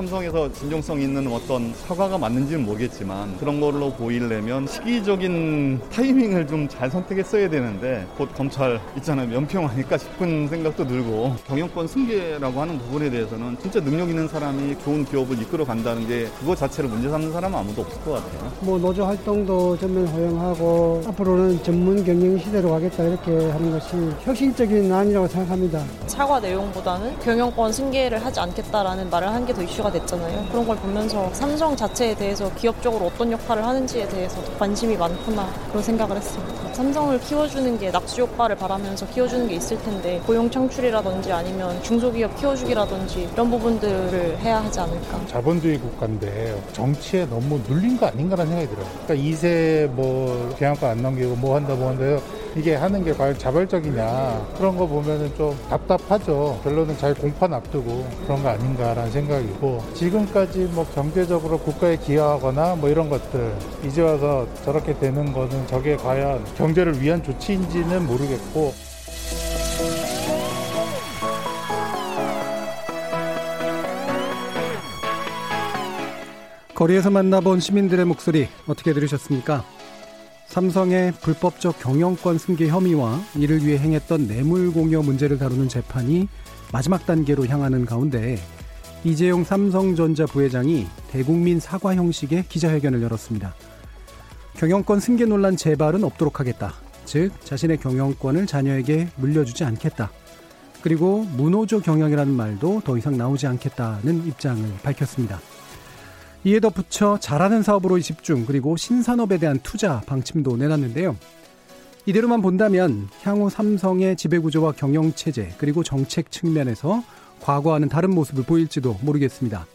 삼성에서 진정성 있는 어떤 사과가 맞는지는 모르겠지만 그런 걸로 보이려면 시기적인 타이밍을 좀 잘 선택했어야 되는데 곧 검찰 있잖아요 면평 아닐까 싶은 생각도 들고 경영권 승계라고 하는 부분에 대해서는 진짜 능력 있는 사람이 좋은 기업을 이끌어 간다는 게 그거 자체를 문제 삼는 사람은 아무도 없을 것 같아요. 뭐 노조 활동도 전면 허용하고 앞으로는 전문 경영 시대로 가겠다 이렇게 하는 것이 혁신적인 안이라고 생각합니다. 사과 내용보다는 경영권 승계를 하지 않겠다라는 말을 한 게 더 이슈가 됐잖아요. 그런 걸 보면서 삼성 자체에 대해서 기업적으로 어떤 역할을 하는지에 대해서 더 관심이 많구나 그런 생각을 했습니다. 삼성을 키워주는 게 낙수 효과를 바라면서 키워주는 게 있을 텐데 고용 창출이라든지 아니면 중소기업 키워주기라든지 이런 부분들을 해야 하지 않을까. 자본주의 국가인데 정치에 너무 눌린 거 아닌가라는 생각이 들어요. 그러니까 2세 뭐 계약권 안 넘기고 뭐 한다 뭐 한다 이게 하는 게 과연 자발적이냐 그런 거 보면은 좀 답답하죠. 결론은 잘 공판 앞두고 그런 거 아닌가라는 생각이고 지금까지 뭐 경제적으로 국가에 기여하거나 뭐 이런 것들 이제 와서 저렇게 되는 거는 저게 과연 경제를 위한 조치인지는 모르겠고 거리에서 만나본 시민들의 목소리 어떻게 들으셨습니까? 삼성의 불법적 경영권 승계 혐의와 이를 위해 행했던 뇌물 공여 문제를 다루는 재판이 마지막 단계로 향하는 가운데 이재용 삼성전자 부회장이 대국민 사과 형식의 기자회견을 열었습니다. 경영권 승계 논란 재발은 없도록 하겠다. 즉, 자신의 경영권을 자녀에게 물려주지 않겠다. 그리고 무노조 경영이라는 말도 더 이상 나오지 않겠다는 입장을 밝혔습니다. 이에 덧붙여 잘하는 사업으로 집중 그리고 신산업에 대한 투자 방침도 내놨는데요. 이대로만 본다면 향후 삼성의 지배구조와 경영체제 그리고 정책 측면에서 과거와는 다른 모습을 보일지도 모르겠습니다.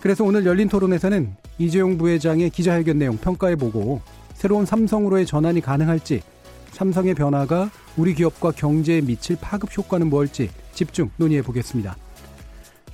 그래서 오늘 열린 토론에서는 이재용 부회장의 기자회견 내용 평가해보고 새로운 삼성으로의 전환이 가능할지 삼성의 변화가 우리 기업과 경제에 미칠 파급 효과는 뭘지 집중 논의해 보겠습니다.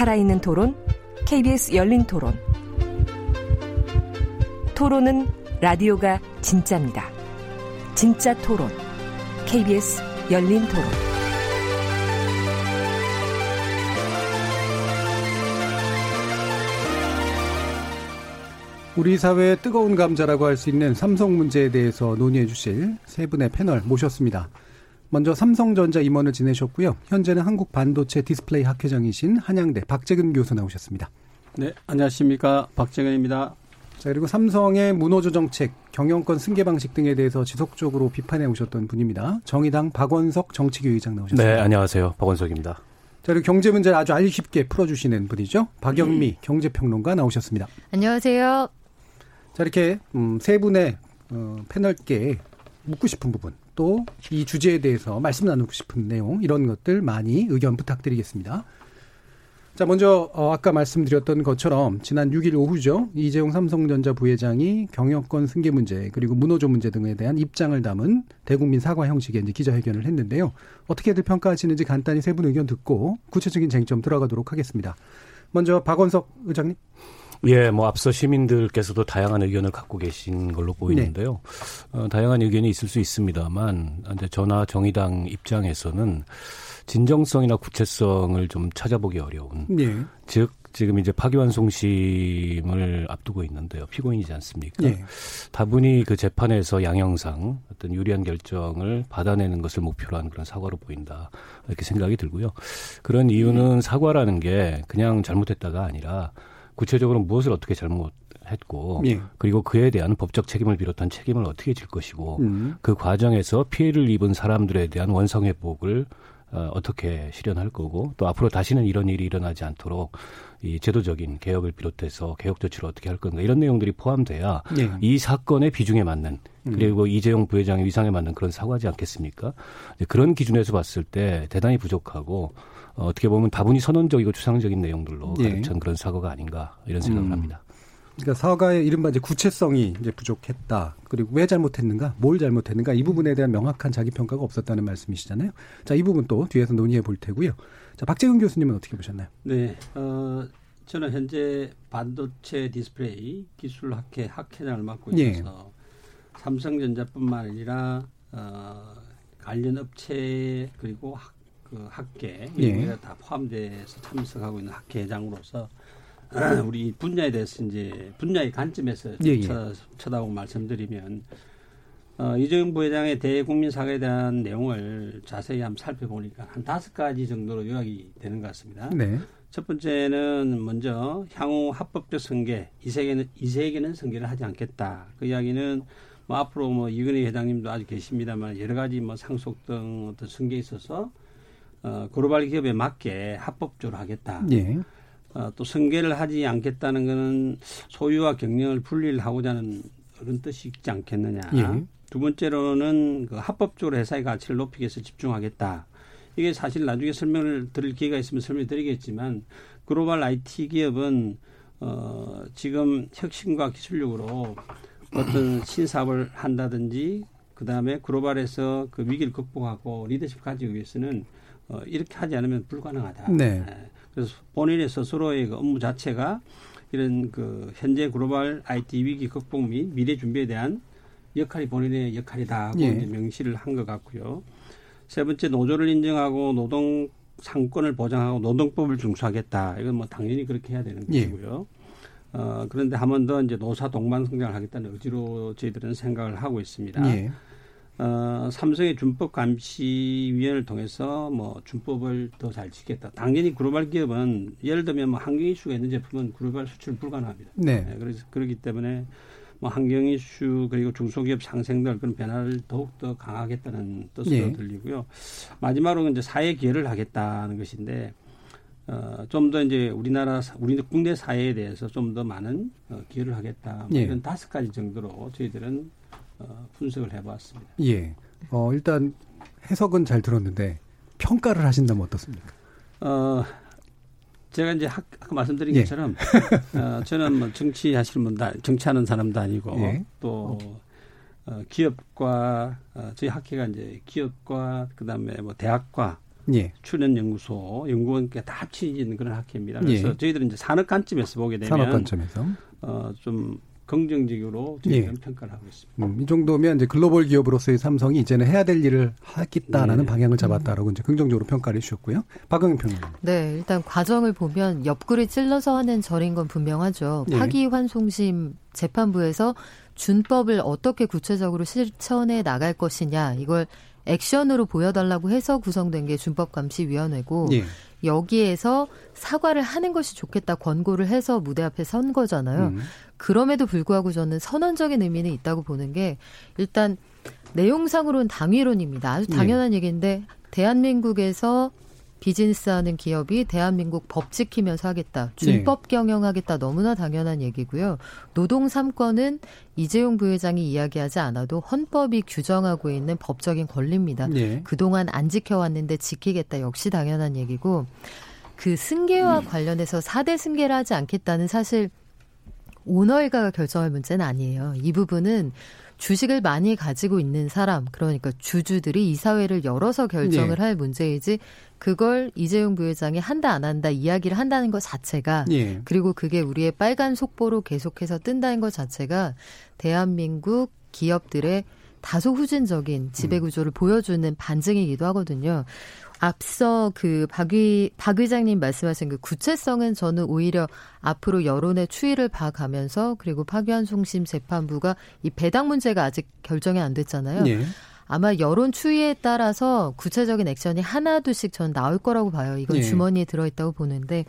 살아있는 토론, KBS 열린 토론. 토론은 라디오가 진짜입니다. 진짜 토론, KBS 열린 토론. 우리 사회의 뜨거운 감자라고 할 수 있는 삼성 문제에 대해서 논의해 주실 세 분의 패널 모셨습니다. 먼저 삼성전자 임원을 지내셨고요. 현재는 한국 반도체 디스플레이 학회장이신 한양대 박재근 교수 나오셨습니다. 네, 안녕하십니까. 박재근입니다. 자, 그리고 삼성의 무노조 정책, 경영권 승계 방식 등에 대해서 지속적으로 비판해 오셨던 분입니다. 정의당 박원석 정책위 의장 나오셨습니다. 네, 안녕하세요. 박원석입니다. 자, 그리고 경제 문제를 아주 알기 쉽게 풀어주시는 분이죠. 박영미 음. 경제평론가 나오셨습니다. 안녕하세요. 자, 이렇게 음, 세 분의 어, 패널께 묻고 싶은 부분 또 이 주제에 대해서 말씀 나누고 싶은 내용 이런 것들 많이 의견 부탁드리겠습니다. 자, 먼저 어, 아까 말씀드렸던 것처럼 지난 6일 오후죠. 이재용 삼성전자 부회장이 경영권 승계 문제 그리고 문호조 문제 등에 대한 입장을 담은 대국민 사과 형식의 이제 기자회견을 했는데요. 어떻게들 평가하시는지 간단히 세 분 의견 듣고 구체적인 쟁점 들어가도록 하겠습니다. 먼저 박원석 의장님. 예, 뭐 앞서 시민들께서도 다양한 의견을 갖고 계신 걸로 보이는데요. 네. 어, 다양한 의견이 있을 수 있습니다만, 이제 저나 정의당 입장에서는 진정성이나 구체성을 좀 찾아보기 어려운. 네. 즉, 지금 이제 파기환송심을 앞두고 있는데요. 피고인이지 않습니까? 네. 다분히 그 재판에서 양형상 어떤 유리한 결정을 받아내는 것을 목표로 한 그런 사과로 보인다. 이렇게 생각이 들고요. 그런 이유는 사과라는 게 그냥 잘못했다가 아니라 구체적으로 무엇을 어떻게 잘못했고 예. 그리고 그에 대한 법적 책임을 비롯한 책임을 어떻게 질 것이고 음. 그 과정에서 피해를 입은 사람들에 대한 원상회복을 어, 어떻게 실현할 거고 또 앞으로 다시는 이런 일이 일어나지 않도록 이 제도적인 개혁을 비롯해서 개혁 조치를 어떻게 할 건가 이런 내용들이 포함돼야 네. 이 사건의 비중에 맞는 음. 그리고 음. 이재용 부회장의 위상에 맞는 그런 사과지 않겠습니까? 그런 기준에서 봤을 때 대단히 부족하고 어, 어떻게 보면 다분히 선언적이고 추상적인 내용들로 예. 가득찬 그런 사과가 아닌가 이런 생각을 음. 합니다. 그러니까 사과의 이른바 이제 구체성이 이제 부족했다. 그리고 왜 잘못했는가, 뭘 잘못했는가 이 부분에 대한 명확한 자기 평가가 없었다는 말씀이시잖아요. 자, 이 부분 또 뒤에서 논의해 볼 테고요. 자, 박재근 교수님은 어떻게 보셨나요? 네, 어, 저는 현재 반도체 디스플레이 기술 학회 학회장을 맡고 예. 있어서 예. 삼성전자뿐만 아니라 어, 관련 업체 그리고 학, 그 학계 예. 다 포함돼서 참석하고 있는 학회장으로서 우리 분야에 대해서 이제 분야의 관점에서 예, 예. 쳐, 쳐다보고 말씀드리면 어, 이재용 부회장의 대국민 사과에 대한 내용을 자세히 한번 살펴보니까 한 다섯 가지 정도로 요약이 되는 것 같습니다. 네. 첫 번째는 먼저 향후 합법적 승계 이 세계는 이 세계는 승계를 하지 않겠다. 그 이야기는 뭐 앞으로 뭐 이근희 회장님도 아직 계십니다만 여러 가지 뭐 상속 등 어떤 승계에 있어서 어, 글로벌 기업에 맞게 합법적으로 하겠다. 예. 어, 또 승계를 하지 않겠다는 것은 소유와 경영을 분리를 하고자 하는 그런 뜻이 있지 않겠느냐. 예. 두 번째로는 그 합법적으로 회사의 가치를 높이기 위해서 집중하겠다. 이게 사실 나중에 설명을 드릴 기회가 있으면 설명드리겠지만 글로벌 IT 기업은 어, 지금 혁신과 기술력으로 어떤 신사업을 한다든지 그 다음에 글로벌에서 그 위기를 극복하고 리더십 가지기 위해서는 어, 이렇게 하지 않으면 불가능하다. 네. 네. 그래서 본인의 스스로의 그 업무 자체가 이런 그 현재 글로벌 IT 위기 극복 및 미래 준비에 대한 역할이 본인의 역할이다 하고 예. 명시를 한 것 같고요. 세 번째 노조를 인정하고 노동 상권을 보장하고 노동법을 준수하겠다. 이건 뭐 당연히 그렇게 해야 되는 예. 것이고요. 예. 어, 그런데 한 번 더 이제 노사 동반 성장을 하겠다는 의지로 저희들은 생각을 하고 있습니다. 예. 어, 삼성의 준법 감시위원회를 통해서 뭐 준법을 더 잘 지켰다. 당연히 글로벌 기업은 예를 들면 뭐 환경 이슈가 있는 제품은 글로벌 수출 불가능합니다. 네. 네. 그래서 그렇기 때문에 뭐 환경 이슈 그리고 중소기업 상생들 그런 변화를 더욱 더 강하겠다는 뜻으로 네. 들리고요. 마지막으로 이제 사회 기여를 하겠다는 것인데 어, 좀 더 이제 우리나라 우리 국내 사회에 대해서 좀 더 많은 어, 기여를 하겠다. 뭐 예. 이런 다섯 가지 정도로 저희들은 어, 분석을 해봤습니다. 예. 어, 일단 해석은 잘 들었는데 평가를 하신다면 어떻습니까? 어, 제가 이제 학, 아까 말씀드린 예. 것처럼 어, 저는 뭐 정치하시는 분도 정치하는 사람도 아니고 예. 또 어, 기업과 어, 저희 학회가 이제 기업과 그다음에 뭐 대학과 예. 출연 연구소 연구원께 다 합치는 그런 학회입니다. 그래서 예. 저희들은 이제 산업 관점에서 보게 되면 산업 관점에서 어 좀 긍정적으로 저희는 예. 평가를 하고 있습니다. 음, 이 정도면 이제 글로벌 기업으로서의 삼성이 이제는 해야 될 일을 하겠다라는 네. 방향을 잡았다라고 이제 긍정적으로 평가를 해주셨고요. 박영희 평론가. 네, 일단 과정을 보면 옆구리 찔러서 하는 절인 건 분명하죠. 예. 파기환송심 재판부에서 준법을 어떻게 구체적으로 실천해 나갈 것이냐 이걸 액션으로 보여달라고 해서 구성된 게 준법감시위원회고 예. 여기에서 사과를 하는 것이 좋겠다 권고를 해서 무대 앞에 선 거잖아요. 음. 그럼에도 불구하고 저는 선언적인 의미는 있다고 보는 게 일단 내용상으로는 당위론입니다. 아주 당연한 네. 얘기인데 대한민국에서 비즈니스 하는 기업이 대한민국 법 지키면서 하겠다. 준법 네. 경영하겠다. 너무나 당연한 얘기고요. 노동 3권은 이재용 부회장이 이야기하지 않아도 헌법이 규정하고 있는 법적인 권리입니다. 네. 그동안 안 지켜왔는데 지키겠다. 역시 당연한 얘기고 그 승계와 음. 관련해서 4대 승계를 하지 않겠다는 사실 오너 일가가 결정할 문제는 아니에요. 이 부분은 주식을 많이 가지고 있는 사람, 그러니까 주주들이 이사회를 열어서 결정을 네. 할 문제이지 그걸 이재용 부회장이 한다 안 한다 이야기를 한다는 것 자체가 네. 그리고 그게 우리의 빨간 속보로 계속해서 뜬다는 것 자체가 대한민국 기업들의 다소 후진적인 지배 구조를 음. 보여주는 반증이기도 하거든요. 앞서 그 박위 박 의장님 말씀하신 그 구체성은 저는 오히려 앞으로 여론의 추이를 봐가면서 그리고 파기환 송심 재판부가 이 배당 문제가 아직 결정이 안 됐잖아요. 네. 아마 여론 추이에 따라서 구체적인 액션이 하나둘씩 전 나올 거라고 봐요. 이건 네. 주머니에 들어있다고 보는데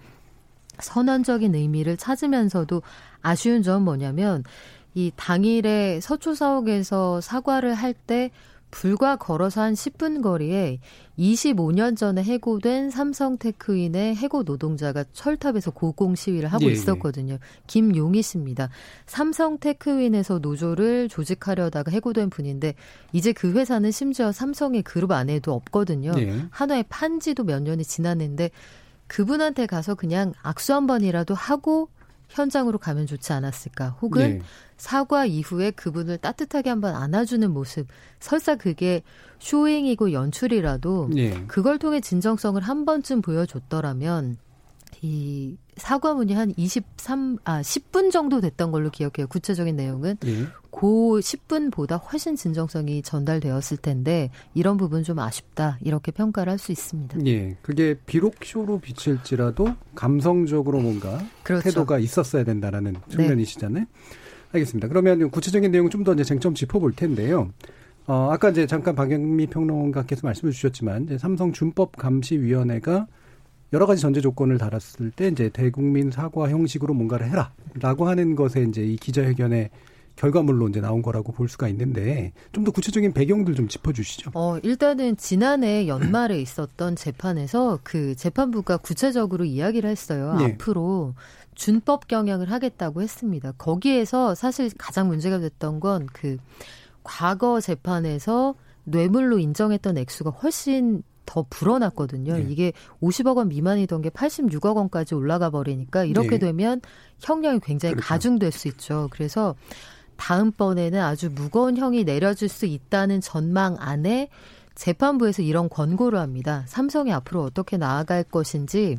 선언적인 의미를 찾으면서도 아쉬운 점은 뭐냐면 이 당일에 서초 사옥에서 사과를 할때 불과 걸어서 한 10분 거리에 25년 전에 해고된 삼성 테크윈의 해고 노동자가 철탑에서 고공 시위를 하고 예, 예. 있었거든요. 김용희 씨입니다. 삼성 테크윈에서 노조를 조직하려다가 해고된 분인데 이제 그 회사는 심지어 삼성의 그룹 안에도 없거든요. 예. 한화의 판지도 몇 년이 지났는데 그분한테 가서 그냥 악수 한 번이라도 하고 현장으로 가면 좋지 않았을까? 혹은 예. 사과 이후에 그분을 따뜻하게 한번 안아주는 모습. 설사 그게 쇼잉이고 연출이라도 예. 그걸 통해 진정성을 한 번쯤 보여줬더라면 이 사과문이 한 23, 아, 10분 정도 됐던 걸로 기억해요. 구체적인 내용은. 예. 그 10분보다 훨씬 진정성이 전달되었을 텐데 이런 부분 좀 아쉽다. 이렇게 평가를 할 수 있습니다. 예. 그게 비록 쇼로 비칠지라도 감성적으로 뭔가 그렇죠. 태도가 있었어야 된다라는 측면이시잖아요. 알겠습니다. 그러면 구체적인 내용을 좀더 이제 쟁점 짚어볼 텐데요. 어, 아까 이제 잠깐 박영미 평론가께서 말씀을 주셨지만 이제 삼성 준법 감시위원회가 여러 가지 전제 조건을 달았을 때 이제 대국민 사과 형식으로 뭔가를 해라라고 하는 것에 이제 이 기자회견의 결과물로 이제 나온 거라고 볼 수가 있는데 좀 더 구체적인 배경들 좀 짚어주시죠. 어, 일단은 지난해 연말에 있었던 재판에서 그 재판부가 구체적으로 이야기를 했어요. 네. 앞으로 준법 경영을 하겠다고 했습니다. 거기에서 사실 가장 문제가 됐던 건 그 과거 재판에서 뇌물로 인정했던 액수가 훨씬 더 불어났거든요. 네. 이게 50억 원 미만이던 게 86억 원까지 올라가 버리니까 이렇게 네. 되면 형량이 굉장히 그렇죠. 가중될 수 있죠. 그래서 다음번에는 아주 무거운 형이 내려질 수 있다는 전망 안에 재판부에서 이런 권고를 합니다. 삼성이 앞으로 어떻게 나아갈 것인지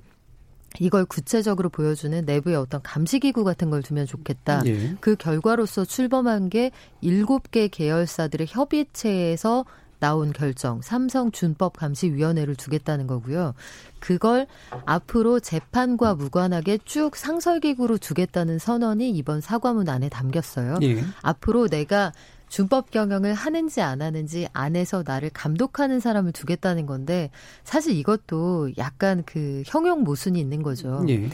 이걸 구체적으로 보여주는 내부의 어떤 감시기구 같은 걸 두면 좋겠다. 예. 그 결과로서 출범한 게 일곱 개 계열사들의 협의체에서 나온 결정, 삼성 준법 감시위원회를 두겠다는 거고요. 그걸 앞으로 재판과 무관하게 쭉 상설기구로 두겠다는 선언이 이번 사과문 안에 담겼어요. 예. 앞으로 내가 준법 경영을 하는지 안 하는지 안에서 나를 감독하는 사람을 두겠다는 건데 사실 이것도 약간 그 형용 모순이 있는 거죠. 예.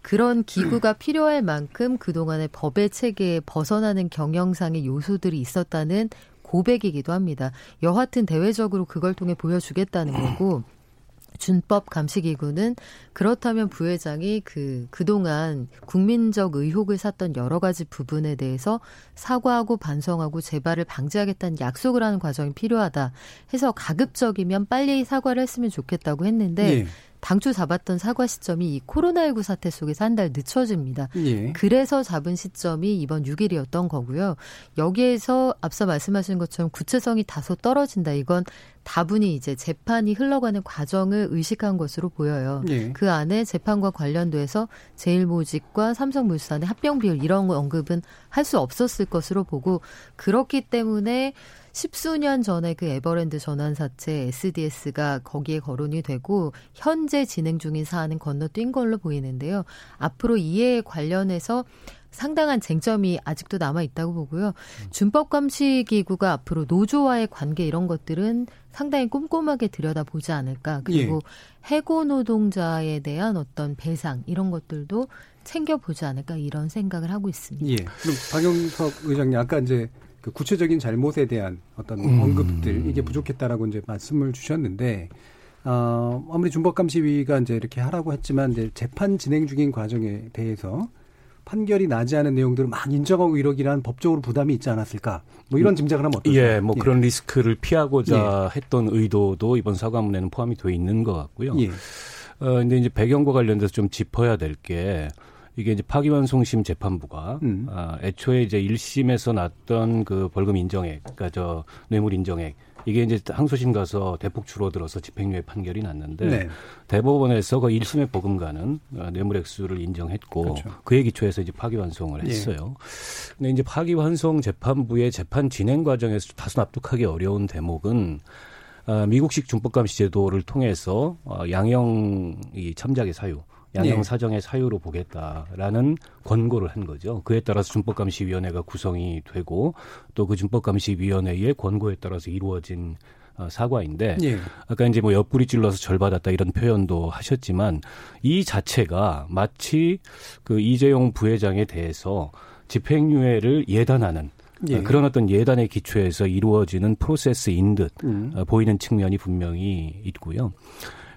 그런 기구가 필요할 만큼 그동안의 법의 체계에 벗어나는 경영상의 요소들이 있었다는 고백이기도 합니다. 여하튼 대외적으로 그걸 통해 보여주겠다는 거고 준법 감시기구는 그렇다면 부회장이 그 그동안 국민적 의혹을 샀던 여러 가지 부분에 대해서 사과하고 반성하고 재발을 방지하겠다는 약속을 하는 과정이 필요하다 해서 가급적이면 빨리 사과를 했으면 좋겠다고 했는데 예. 당초 잡았던 사과 시점이 이 코로나19 사태 속에서 한 달 늦춰집니다. 예. 그래서 잡은 시점이 이번 6일이었던 거고요. 여기에서 앞서 말씀하신 것처럼 구체성이 다소 떨어진다. 이건 다분히 이제 재판이 흘러가는 과정을 의식한 것으로 보여요. 예. 그 안에 재판과 관련돼서 제일모직과 삼성물산의 합병 비율 이런 거 언급은 할 수 없었을 것으로 보고 그렇기 때문에 십수년 전에 그 에버랜드 전환사채 SDS가 거기에 거론이 되고 현재 진행 중인 사안은 건너뛴 걸로 보이는데요. 앞으로 이에 관련해서 상당한 쟁점이 아직도 남아 있다고 보고요. 준법감시기구가 앞으로 노조와의 관계 이런 것들은 상당히 꼼꼼하게 들여다보지 않을까. 그리고 해고 노동자에 대한 어떤 배상 이런 것들도 챙겨보지 않을까 이런 생각을 하고 있습니다. 예. 그럼 박영석 의장님 아까 이제 그 구체적인 잘못에 대한 어떤 음. 언급들 이게 부족했다라고 이제 말씀을 주셨는데 어, 아무리 준법감시위가 이제 이렇게 하라고 했지만 이제 재판 진행 중인 과정에 대해서 판결이 나지 않은 내용들을 막 인정하고 이러기란 법적으로 부담이 있지 않았을까? 뭐 이런 짐작을 하면 어떨까요? 예, 뭐 그런 리스크를 피하고자 했던 의도도 이번 사과문에는 포함이 되어 있는 것 같고요. 예. 어, 근데 이제 배경과 관련돼서 좀 짚어야 될 게 이게 이제 파기환송심 재판부가 음. 아, 애초에 이제 1심에서 났던 그 벌금 인정액, 그러니까 저 뇌물 인정액 이게 이제 항소심 가서 대폭 줄어들어서 집행유예 판결이 났는데 네. 대법원에서 그 1심의 보금가는 어, 뇌물 액수를 인정했고 그렇죠. 그에 기초해서 이제 파기환송을 예. 했어요. 근데 이제 파기환송 재판부의 재판 진행 과정에서 다소 납득하기 어려운 대목은 아, 미국식 준법감시 제도를 통해서 어, 양형 이 참작의 사유, 양형 예. 사정의 사유로 보겠다라는 권고를 한 거죠. 그에 따라서 준법감시위원회가 구성이 되고 또 그 준법감시위원회의 권고에 따라서 이루어진 어, 사과인데 예. 아까 이제 뭐 옆구리 찔러서 절 받았다 이런 표현도 하셨지만 이 자체가 마치 그 이재용 부회장에 대해서 집행유예를 예단하는 예. 그런 어떤 예단의 기초에서 이루어지는 프로세스인 듯 음. 보이는 측면이 분명히 있고요.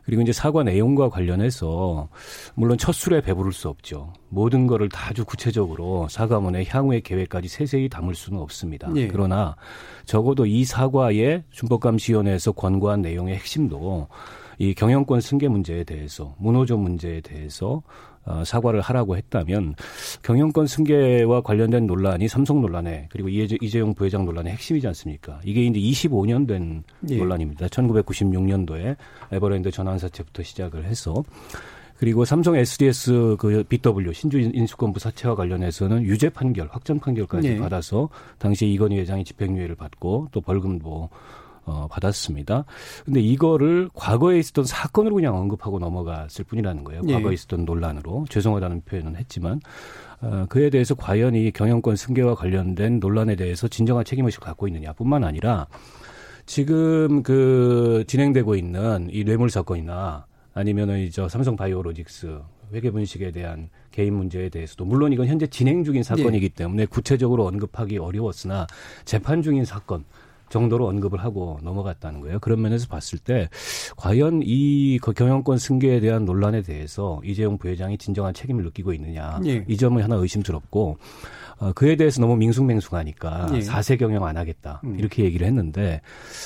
그리고 이제 사과 내용과 관련해서 물론 첫 술에 배부를 수 없죠. 모든 거를 다 아주 구체적으로 사과문의 향후의 계획까지 세세히 담을 수는 없습니다. 예. 그러나 적어도 이 사과의 준법감시위원회에서 권고한 내용의 핵심도 이 경영권 승계 문제에 대해서 문호조 문제에 대해서 어, 사과를 하라고 했다면 경영권 승계와 관련된 논란이 삼성 논란에 그리고 이재, 이재용 부회장 논란의 핵심이지 않습니까? 이게 이제 25년 된 예. 논란입니다. 1996년도에 에버랜드 전환 사채부터 시작을 해서 그리고 삼성 SDS 그 BW 신주 인수권부 사채와 관련해서는 유죄 판결, 확정 판결까지 네. 받아서 당시 이건희 회장이 집행유예를 받고 또 벌금도 어, 받았습니다. 근데 이거를 과거에 있었던 사건으로 그냥 언급하고 넘어갔을 뿐이라는 거예요. 예. 과거에 있었던 논란으로 죄송하다는 표현은 했지만 어, 그에 대해서 과연 이 경영권 승계와 관련된 논란에 대해서 진정한 책임의식을 갖고 있느냐뿐만 아니라 지금 그 진행되고 있는 이 뇌물 사건이나 아니면은 이저 삼성 바이오로직스 회계 분식에 대한 개인 문제에 대해서도 물론 이건 현재 진행 중인 사건이기 네. 때문에 구체적으로 언급하기 어려웠으나 재판 중인 사건 정도로 언급을 하고 넘어갔다는 거예요. 그런 면에서 봤을 때 과연 이그 경영권 승계에 대한 논란에 대해서 이재용 부회장이 진정한 책임을 느끼고 있느냐 예. 이 점은 하나 의심스럽고 어, 그에 대해서 너무 밍숭맹숭하니까 예. 사세 경영 안 하겠다 음. 이렇게 얘기를 했는데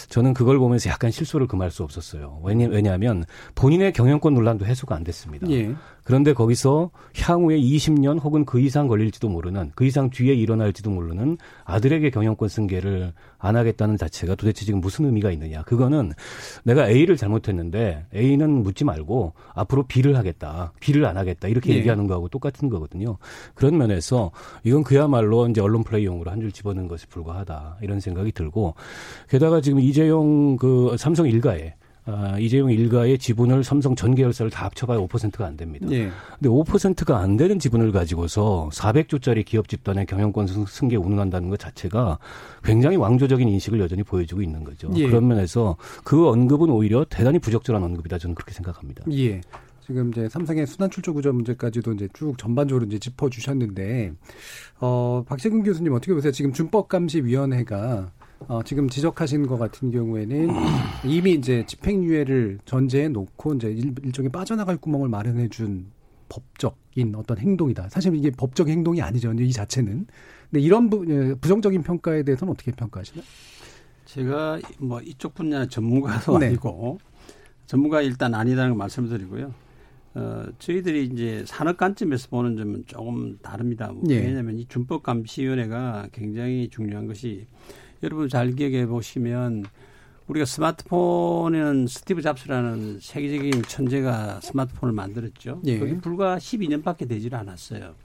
저는 그걸 보면서 약간 실소를 금할 수 없었어요. 왜냐, 왜냐하면 본인의 경영권 논란도 해소가 안 됐습니다. 예. 그런데 거기서 향후에 20년 혹은 그 이상 걸릴지도 모르는 그 이상 뒤에 일어날지도 모르는 아들에게 경영권 승계를 안 하겠다는 자체가 도대체 지금 무슨 의미가 있느냐. 그거는 내가 A를 잘못했는데 A는 묻지 말고 앞으로 B를 하겠다. B를 안 하겠다. 이렇게 네. 얘기하는 거하고 똑같은 거거든요. 그런 면에서 이건 그야말로 이제 언론 플레이용으로 한 줄 집어넣은 것이 불과하다. 이런 생각이 들고 게다가 지금 이재용 그 삼성 일가에 아, 이재용 일가의 지분을 삼성 전 계열사를 다 합쳐봐야 5%가 안 됩니다. 네. 근데 5%가 안 되는 지분을 가지고서 400조짜리 기업 집단의 경영권 승계 운운한다는 것 자체가 굉장히 왕조적인 인식을 여전히 보여주고 있는 거죠. 예. 그런 면에서 그 언급은 오히려 대단히 부적절한 언급이다 저는 그렇게 생각합니다. 예. 지금 이제 삼성의 순환 출조 구조 문제까지도 이제 쭉 전반적으로 이제 짚어 주셨는데 어 박재근 교수님 어떻게 보세요? 지금 준법 감시 위원회가 어, 지금 지적하신 것 같은 경우에는 이미 이제 집행유예를 전제해 놓고 이제 일, 일종의 빠져나갈 구멍을 마련해 준 법적인 어떤 행동이다. 사실 이게 법적 행동이 아니죠. 이 자체는. 근데 이런 부, 예, 부정적인 평가에 대해서는 어떻게 평가하시나요? 제가 뭐 이쪽 분야 전문가도 네. 아니고 전문가 일단 아니다는 걸 말씀드리고요. 어, 저희들이 이제 산업 관점에서 보는 점은 조금 다릅니다. 예. 왜냐하면 이 준법감시위원회가 굉장히 중요한 것이 여러분 잘 기억해 보시면 우리가 스마트폰에는 스티브 잡스라는 세계적인 천재가 스마트폰을 만들었죠. 예. 그게 불과 12년밖에 되질 않았어요.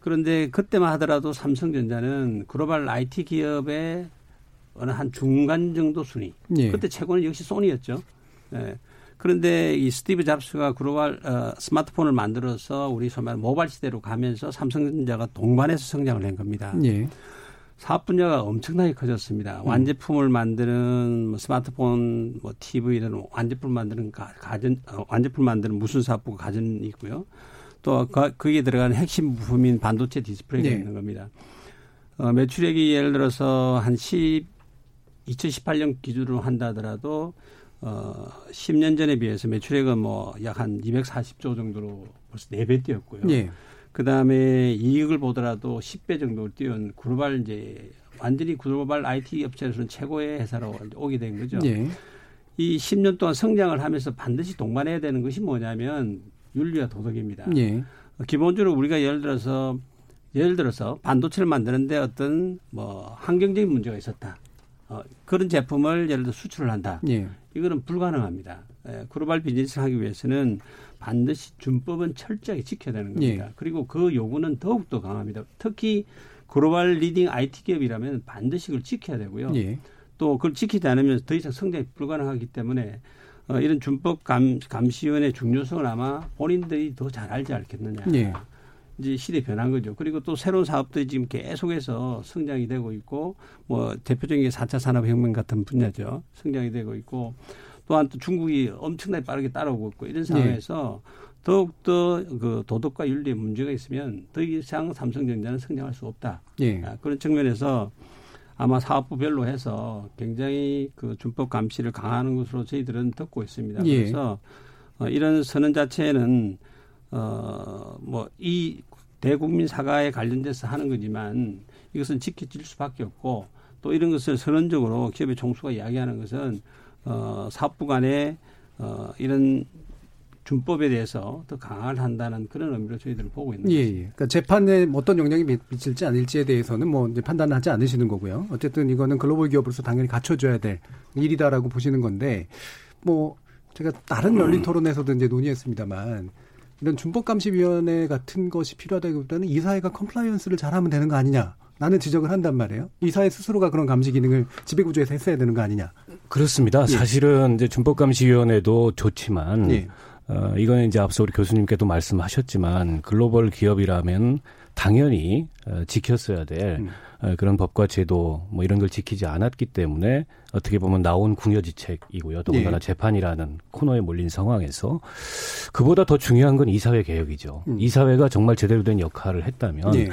그런데 그때만 하더라도 삼성전자는 글로벌 IT 기업의 어느 한 중간 정도 순위. 예. 그때 최고는 역시 소니였죠. 예. 그런데 이 스티브 잡스가 글로벌 어, 스마트폰을 만들어서 우리 소말 모바일 시대로 가면서 삼성전자가 동반해서 성장을 한 겁니다. 예. 사업 분야가 엄청나게 커졌습니다. 음. 완제품을 만드는 뭐 스마트폰, 뭐 TV 이런 완제품 만드는 가, 가전 어, 완제품 만드는 무슨 사업부가 가전이 있고요. 또 그, 거기에 들어가는 핵심 부품인 반도체 디스플레이가 네. 있는 겁니다. 어, 매출액이 예를 들어서 한 10, 2018년 기준으로 한다 하더라도 어, 10년 전에 비해서 매출액은 뭐 약 한 240조 정도로 벌써 4배 뛰었고요. 네. 그 다음에 이익을 보더라도 10배 정도 뛰어온 글로벌 이제 완전히 글로벌 IT 업체에서는 최고의 회사로 오게 된 거죠. 예. 이 10년 동안 성장을 하면서 반드시 동반해야 되는 것이 뭐냐면 윤리와 도덕입니다. 예. 기본적으로 우리가 예를 들어서 예를 들어서 반도체를 만드는데 어떤 뭐 환경적인 문제가 있었다. 어, 그런 제품을 예를 들어 수출을 한다. 예. 이거는 불가능합니다. 예, 글로벌 비즈니스를 하기 위해서는 반드시 준법은 철저하게 지켜야 되는 겁니다. 예. 그리고 그 요구는 더욱더 강합니다. 특히 글로벌 leading IT 기업이라면 반드시 그걸 지켜야 되고요. 예. 또 그걸 지키지 않으면 더 이상 성장이 불가능하기 때문에 어, 이런 준법 감, 감시위원회 중요성을 아마 본인들이 더 잘 알지 않겠느냐. 예. 이제 시대 변한 거죠. 그리고 또 새로운 사업들이 지금 계속해서 성장이 되고 있고 뭐 대표적인 게 4차 산업혁명 같은 분야죠. 성장이 되고 있고 또한 또 중국이 엄청나게 빠르게 따라오고 있고 이런 네. 상황에서 네. 더욱더 그 도덕과 윤리에 문제가 있으면 더 이상 삼성전자는 성장할 수 없다. 예. 아, 그런 측면에서 아마 사업부별로 해서 굉장히 그 준법 감시를 강화하는 것으로 저희들은 듣고 있습니다. 예. 그래서 어, 이런 선언 자체는 어 뭐 이 대국민 사과에 관련돼서 하는 거지만 이것은 지켜질 수밖에 없고 또 이런 것을 선언적으로 기업의 총수가 이야기하는 것은 어 사업부 간에 어 이런 준법에 대해서 더 강화를 한다는 그런 의미로 저희들은 보고 있는 예, 거죠. 예. 그러니까 재판에 어떤 영향이 미- 미칠지 아닐지에 대해서는 뭐 이제 판단하지 않으시는 거고요. 어쨌든 이거는 글로벌 기업으로서 당연히 갖춰줘야 될 일이다라고 보시는 건데 뭐 제가 다른 열린 토론에서도 이제 논의했습니다만 이런 준법감시위원회 같은 것이 필요하다기보다는 이사회가 compliance를 잘하면 되는 거 아니냐. 라는 지적을 한단 말이에요. 이사회 스스로가 그런 감시 기능을 지배구조에서 했어야 되는 거 아니냐. 그렇습니다. 예. 사실은 이제 준법감시위원회도 좋지만 예. 어, 이거는 이제 앞서 우리 교수님께도 말씀하셨지만 글로벌 기업이라면 당연히 어, 지켰어야 될 음. 어, 그런 법과 제도 뭐 이런 걸 지키지 않았기 때문에 어떻게 보면 나온 궁여지책이고요. 더군다나 예. 재판이라는 코너에 몰린 상황에서 그보다 더 중요한 건 이사회 개혁이죠. 음. 이사회가 정말 제대로 된 역할을 했다면 예.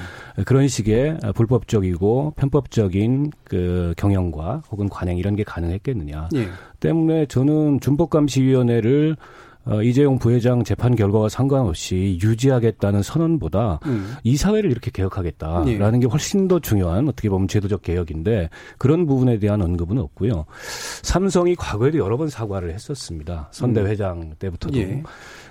그런 식의 불법적이고 편법적인 그 경영과 혹은 관행 이런 게 가능했겠느냐. 예. 때문에 저는 준법감시위원회를 어, 이재용 부회장 재판 결과와 상관없이 유지하겠다는 선언보다 음. 이 사회를 이렇게 개혁하겠다라는 예. 게 훨씬 더 중요한 어떻게 보면 제도적 개혁인데 그런 부분에 대한 언급은 없고요. 삼성이 과거에도 여러 번 사과를 했었습니다. 선대 음. 회장 때부터도. 예.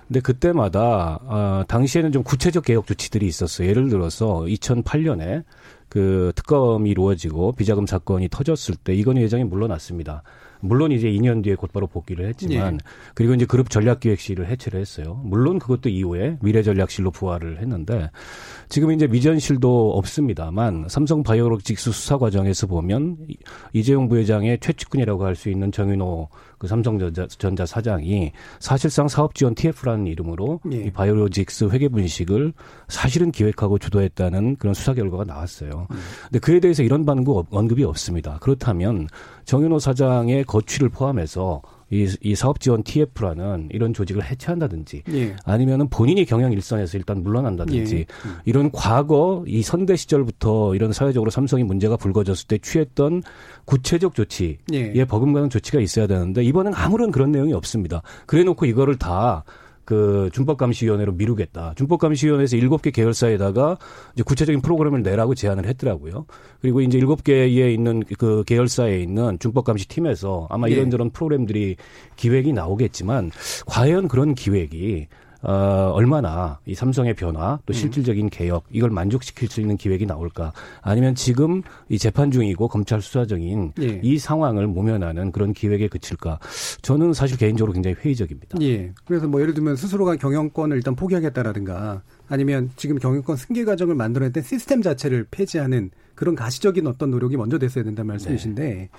근데 그때마다 아, 당시에는 좀 구체적 개혁 조치들이 있었어요. 예를 들어서 2008년에 그 특검이 이루어지고 비자금 사건이 터졌을 때 이건희 회장이 물러났습니다. 물론 이제 2년 뒤에 곧바로 복귀를 했지만 예. 그리고 이제 그룹 전략기획실을 해체를 했어요. 물론 그것도 이후에 미래전략실로 부활을 했는데 지금 이제 미전실도 없습니다만 삼성 바이오로직스 수사 과정에서 보면 이- 이재용 부회장의 최측근이라고 할 수 있는 정윤호 그 삼성전자 전자 사장이 사실상 사업 지원 TF라는 이름으로 예. 이 바이오로직스 회계 분식을 사실은 기획하고 주도했다는 그런 수사 결과가 나왔어요. 근데 그에 대해서 이런 반응 언급이 없습니다. 그렇다면 정윤호 사장의 거취를 포함해서 이, 이 사업 지원 TF라는 이런 조직을 해체한다든지 예. 아니면은 본인이 경영 일선에서 일단 물러난다든지 예. 이런 과거 이 선대 시절부터 이런 사회적으로 삼성이 문제가 불거졌을 때 취했던 구체적 조치에 예. 버금가는 조치가 있어야 되는데 이번엔 아무런 그런 내용이 없습니다. 그래놓고 이거를 다 그 준법감시위원회로 미루겠다. 준법감시위원회에서 일곱 개 계열사에다가 이제 구체적인 프로그램을 내라고 제안을 했더라고요. 그리고 이제 일곱 개에 있는 그 계열사에 있는 준법감시 팀에서 아마 예. 이런저런 프로그램들이 기획이 나오겠지만 과연 그런 기획이 어, 얼마나 이 삼성의 변화 음. 또 실질적인 개혁 이걸 만족시킬 수 있는 기획이 나올까 아니면 지금 이 재판 중이고 검찰 수사 중인 예. 이 상황을 모면하는 그런 기획에 그칠까 저는 사실 개인적으로 굉장히 회의적입니다. 예. 그래서 뭐 예를 들면 스스로가 경영권을 일단 포기하겠다라든가 아니면 지금 경영권 승계 과정을 만들어냈던 시스템 자체를 폐지하는 그런 가시적인 어떤 노력이 먼저 됐어야 된다는 말씀이신데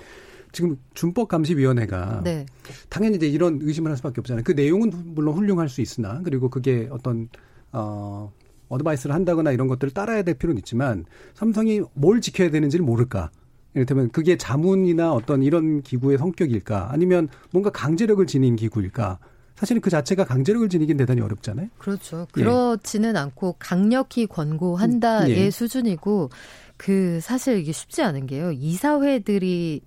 지금 준법감시위원회가 네. 당연히 이제 이런 의심을 할 수밖에 없잖아요. 그 내용은 물론 훌륭할 수 있으나 그리고 그게 어떤 어 어드바이스를 한다거나 이런 것들을 따라야 될 필요는 있지만 삼성이 뭘 지켜야 되는지를 모를까? 이를테면 그게 자문이나 어떤 이런 기구의 성격일까? 아니면 뭔가 강제력을 지닌 기구일까? 사실은 그 자체가 강제력을 지니긴 대단히 어렵잖아요. 그렇죠. 그렇지는 않고 강력히 권고한다의 예. 수준이고 그 사실 이게 쉽지 않은 게요. 이사회들이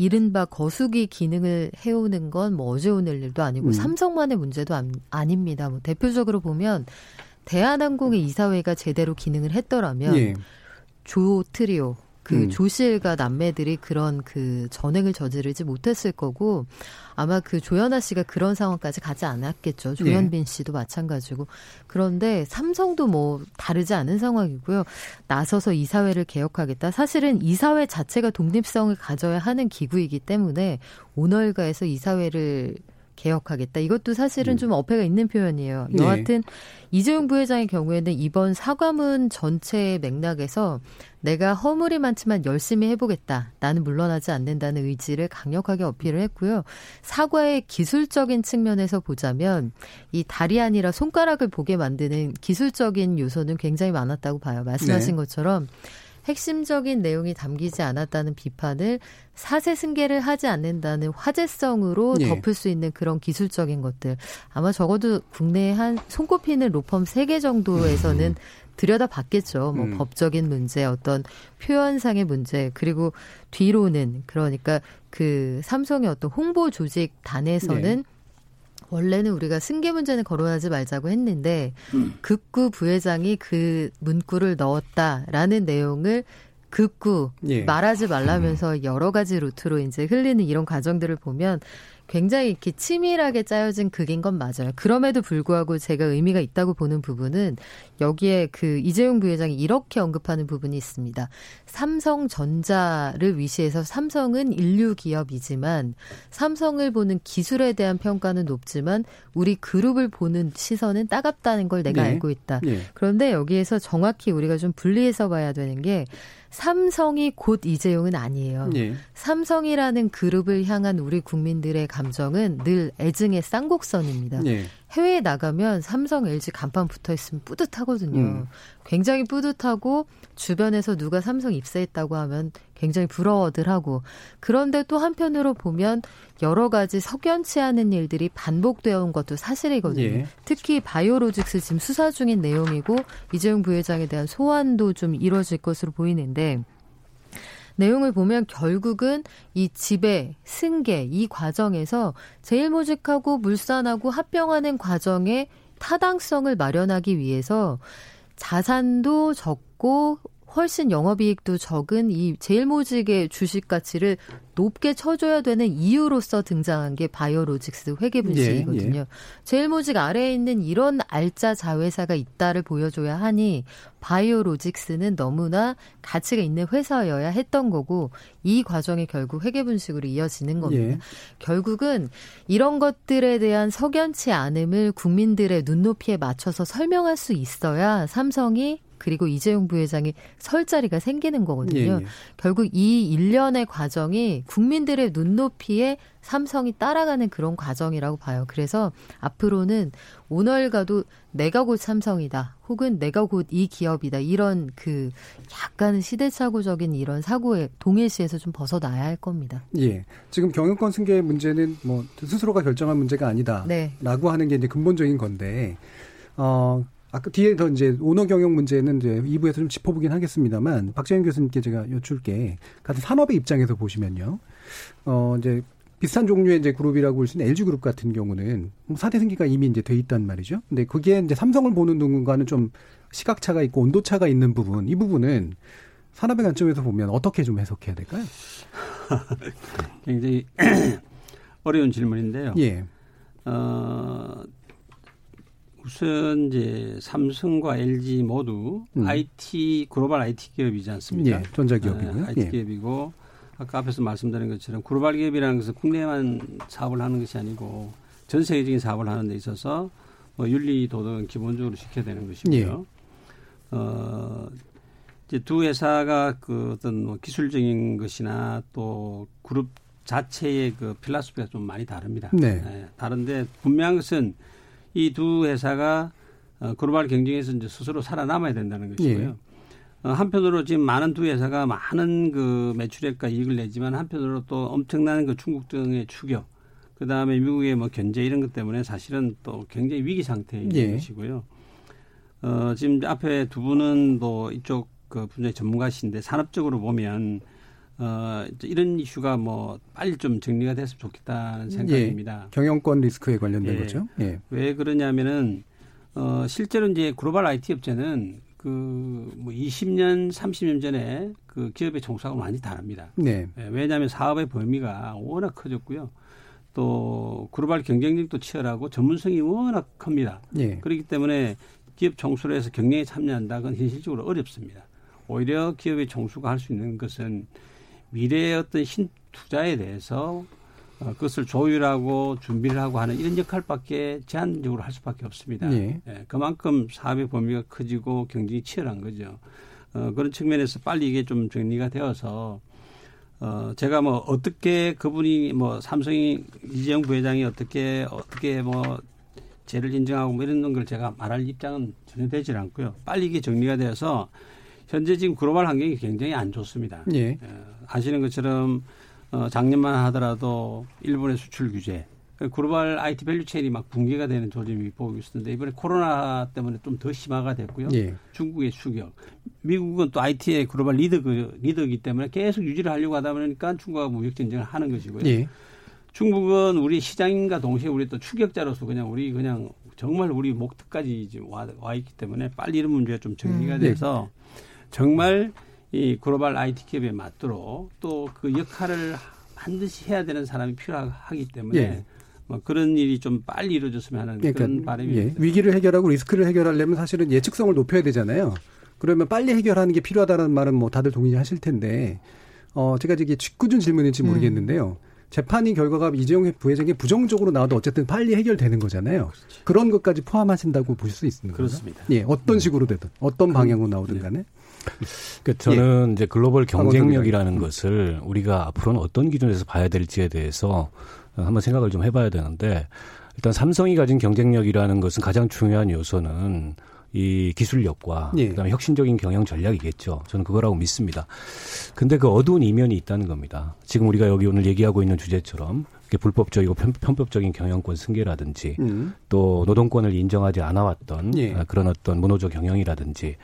이른바 거수기 기능을 해오는 건 뭐 어제 오늘 일도 아니고 음. 삼성만의 문제도 안, 아닙니다. 뭐 대표적으로 보면 대한항공의 이사회가 제대로 기능을 했더라면 예. 조 트리오 그 음. 조실과 남매들이 그런 그 전횡을 저지르지 못했을 거고 아마 그 조연아 씨가 그런 상황까지 가지 않았겠죠. 조현빈 씨도 마찬가지고 그런데 삼성도 뭐 다르지 않은 상황이고요. 나서서 이사회를 개혁하겠다. 사실은 이사회 자체가 독립성을 가져야 하는 기구이기 때문에 오널가에서 이사회를 개혁하겠다. 이것도 사실은 좀 어폐가 있는 표현이에요. 네. 여하튼 이재용 부회장의 경우에는 이번 사과문 전체의 맥락에서 내가 허물이 많지만 열심히 해보겠다. 나는 물러나지 않는다는 의지를 강력하게 어필을 했고요. 사과의 기술적인 측면에서 보자면 이 달이 아니라 손가락을 보게 만드는 기술적인 요소는 굉장히 많았다고 봐요. 말씀하신 네. 것처럼 핵심적인 내용이 담기지 않았다는 비판을 사세 승계를 하지 않는다는 화제성으로 예. 덮을 수 있는 그런 기술적인 것들 아마 적어도 국내에 한 손꼽히는 로펌 3개 정도에서는 음. 들여다봤겠죠. 뭐 음. 법적인 문제, 어떤 표현상의 문제, 그리고 뒤로는 그러니까 그 삼성의 어떤 홍보 조직 단에서는 네. 원래는 우리가 승계 문제는 거론하지 말자고 했는데 음. 극구 부회장이 그 문구를 넣었다라는 내용을 극구 예. 말하지 말라면서 음. 여러 가지 루트로 이제 흘리는 이런 과정들을 보면 굉장히 이렇게 치밀하게 짜여진 극인 건 맞아요. 그럼에도 불구하고 제가 의미가 있다고 보는 부분은 여기에 그 이재용 부회장이 이렇게 언급하는 부분이 있습니다. 삼성전자를 위시해서 삼성은 인류 기업이지만 삼성을 보는 기술에 대한 평가는 높지만 우리 그룹을 보는 시선은 따갑다는 걸 내가 네. 알고 있다. 네. 그런데 여기에서 정확히 우리가 좀 분리해서 봐야 되는 게 삼성이 곧 이재용은 아니에요. 네. 삼성이라는 그룹을 향한 우리 국민들의 감정은 늘 애증의 쌍곡선입니다. 네. 해외에 나가면 삼성, LG 간판 붙어 있으면 뿌듯하거든요. 음. 굉장히 뿌듯하고 주변에서 누가 삼성 입사했다고 하면 굉장히 부러워들 하고 그런데 또 한편으로 보면 여러 가지 석연치 않은 일들이 반복되어 온 것도 사실이거든요. 예. 특히 바이오로직스 지금 수사 중인 내용이고 이재용 부회장에 대한 소환도 좀 이루어질 것으로 보이는데 내용을 보면 결국은 이 지배, 승계 이 과정에서 제일 모직하고 물산하고 합병하는 과정에 타당성을 마련하기 위해서 자산도 적고 훨씬 영업이익도 적은 이 제일모직의 주식 가치를 높게 쳐줘야 되는 이유로서 등장한 게 바이오로직스 회계분식이거든요. 예, 예. 제일모직 아래에 있는 이런 알짜 자회사가 있다를 보여줘야 하니 바이오로직스는 너무나 가치가 있는 회사여야 했던 거고 이 과정이 결국 회계분식으로 이어지는 겁니다. 예. 결국은 이런 것들에 대한 석연치 않음을 국민들의 눈높이에 맞춰서 설명할 수 있어야 삼성이 그리고 이재용 부회장이 설 자리가 생기는 거거든요. 예, 예. 결국 이 일련의 과정이 국민들의 눈높이에 삼성이 따라가는 그런 과정이라고 봐요. 그래서 앞으로는 오늘가도 내가 곧 삼성이다. 혹은 내가 곧 이 기업이다. 이런 그 약간 시대착오적인 이런 사고에 동일시에서 좀 벗어나야 할 겁니다. 예. 지금 경영권 승계 문제는 뭐 스스로가 결정한 문제가 아니다. 네. 라고 하는 게 이제 근본적인 건데, 어, 아까 뒤에 더 이제 오너 경영 문제는 이제 2부에서 좀 짚어보긴 하겠습니다만 박재현 교수님께 제가 여쭐게 같은 산업의 입장에서 보시면요. 어 이제 비슷한 종류의 이제 그룹이라고 볼수 있는 LG 그룹 같은 경우는 4대 뭐 승기가 이미 이제 돼 있단 말이죠. 근데 그게 이제 삼성을 보는 누군가는 좀 시각차가 있고 온도차가 있는 부분, 이 부분은 산업의 관점에서 보면 어떻게 좀 해석해야 될까요? 굉장히 어려운 질문인데요. 예. 어, 우선 이제 삼성과 LG 모두 음. IT 글로벌 IT 기업이지 않습니까? 예, 전자기업이고요. 네, IT 예. 기업이고 아까 앞에서 말씀드린 것처럼 글로벌 기업이라는 것은 국내만 사업을 하는 것이 아니고 전 세계적인 사업을 하는 데 있어서 뭐 윤리 도덕은 기본적으로 지켜야 되는 것이고요. 예. 어 이제 두 회사가 그 어떤 뭐 기술적인 것이나 또 그룹 자체의 그 필라소피가 좀 많이 다릅니다. 네. 네. 다른데 분명한 것은 이 두 회사가 어, 글로벌 경쟁에서 이제 스스로 살아남아야 된다는 것이고요. 예. 어, 한편으로 지금 많은 두 회사가 많은 그 매출액과 이익을 내지만 한편으로 또 엄청난 그 중국 등의 추격, 그 다음에 미국의 뭐 견제 이런 것 때문에 사실은 또 굉장히 위기 있는 예. 것이고요. 어, 지금 앞에 두 분은 뭐 이쪽 그 분야의 전문가신데 산업적으로 보면 어, 이런 이슈가 뭐 빨리 좀 정리가 됐으면 좋겠다는 예. 생각입니다. 예, 경영권 리스크에 관련된 예. 거죠. 예. 왜 그러냐면은 어, 실제로 이제 글로벌 IT 업체는 그 뭐 20년, 30년 전에 그 기업의 종사하고 많이 다릅니다. 네. 예, 왜냐하면 사업의 범위가 워낙 커졌고요. 또 글로벌 경쟁력도 치열하고 전문성이 워낙 큽니다. 예. 그렇기 때문에 기업 총수로 해서 경영에 참여한다 건 현실적으로 어렵습니다. 오히려 기업의 총수가 할 수 있는 것은 미래의 어떤 신 투자에 대해서 어, 그것을 조율하고 준비를 하고 하는 이런 역할밖에 제한적으로 할 수밖에 없습니다. 네. 예, 그만큼 사업의 범위가 커지고 경쟁이 치열한 거죠. 어, 그런 측면에서 빨리 이게 좀 정리가 되어서 어, 제가 뭐 어떻게 그분이 뭐 삼성이 이재용 부회장이 어떻게 어떻게 뭐 죄를 인정하고 뭐 이런 걸 제가 말할 입장은 전혀 되질 않고요. 빨리 이게 정리가 되어서 현재 지금 글로벌 환경이 굉장히 안 좋습니다. 예. 어, 아시는 것처럼 어, 작년만 하더라도 일본의 수출 규제, 글로벌 IT value chain이 막 붕괴가 되는 조짐이 보이고 있었는데 이번에 코로나 때문에 좀 더 심화가 됐고요. 예. 중국의 추격, 미국은 또 IT의 글로벌 리더 그 리더이기 때문에 계속 유지를 하려고 하다 보니까 중국하고 무역 전쟁을 하는 것이고요. 예. 중국은 우리 시장인과 동시에 우리 또 추격자로서 그냥 우리 그냥 정말 우리 목표까지 와, 와 있기 때문에 빨리 이런 문제가 좀 정리가 음. 돼서 정말 이 글로벌 IT 기업에 맞도록 또 그 역할을 반드시 해야 되는 사람이 필요하기 때문에 예. 뭐 그런 일이 좀 빨리 이루어졌으면 하는 그런 그러니까 바람입니다. 예, 위기를 해결하고 리스크를 해결하려면 사실은 예측성을 높여야 되잖아요. 그러면 빨리 해결하는 게 필요하다는 말은 뭐 다들 동의하실 텐데 어 제가 이게 직구준 질문인지 모르겠는데요. 재판이 결과가 이재용 부회장이 부정적으로 나와도 어쨌든 빨리 해결되는 거잖아요. 그런 것까지 포함하신다고 보실 수 거죠. 그렇습니다. 예, 어떤 식으로 되든 어떤 방향으로 나오든 간에. 그러니까 저는 이제 글로벌 경쟁력이라는 음. 것을 우리가 앞으로는 어떤 기준에서 봐야 될지에 대해서 한번 생각을 좀 해봐야 되는데 일단 삼성이 가진 경쟁력이라는 것은 가장 중요한 요소는 이 기술력과 예. 그다음에 혁신적인 경영 전략이겠죠. 저는 그거라고 믿습니다. 근데 그 어두운 이면이 있다는 겁니다. 지금 우리가 여기 오늘 얘기하고 있는 주제처럼 불법적이고 편, 편법적인 경영권 승계라든지 음. 또 노동권을 인정하지 않아왔던 예. 아, 그런 어떤 문호조 경영이라든지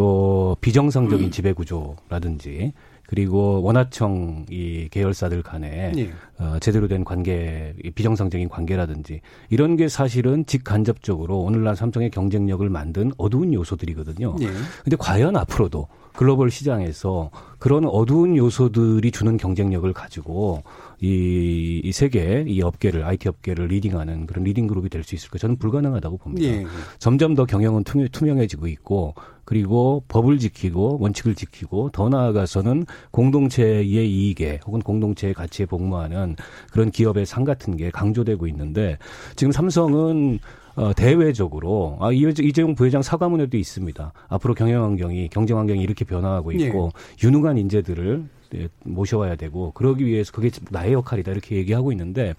또 비정상적인 음. 지배 구조라든지 그리고 원하청 이 계열사들 간에 예. 어, 제대로 된 관계, 이 비정상적인 관계라든지 이런 게 사실은 직간접적으로 오늘날 삼성의 경쟁력을 만든 어두운 요소들이거든요. 예. 근데 과연 앞으로도 글로벌 시장에서 그런 어두운 요소들이 주는 경쟁력을 가지고 이, 이 세계, 이 업계를, IT 업계를 leading하는 그런 leading 그룹이 될 수 있을까? 저는 불가능하다고 봅니다. 예. 점점 더 경영은 투명, 투명 해지고 있고 그리고 법을 지키고 원칙을 지키고 더 나아가서는 공동체의 이익에 혹은 공동체의 가치에 복무하는 그런 기업의 상 같은 게 강조되고 있는데 지금 삼성은 어, 대외적으로 아 이- 이재용 부회장 사과문에도 있습니다. 앞으로 경영 환경이 경쟁 환경이 이렇게 변화하고 있고 유능한 인재들을 예, 모셔와야 되고 그러기 위해서 그게 나의 역할이다 이렇게 얘기하고 있는데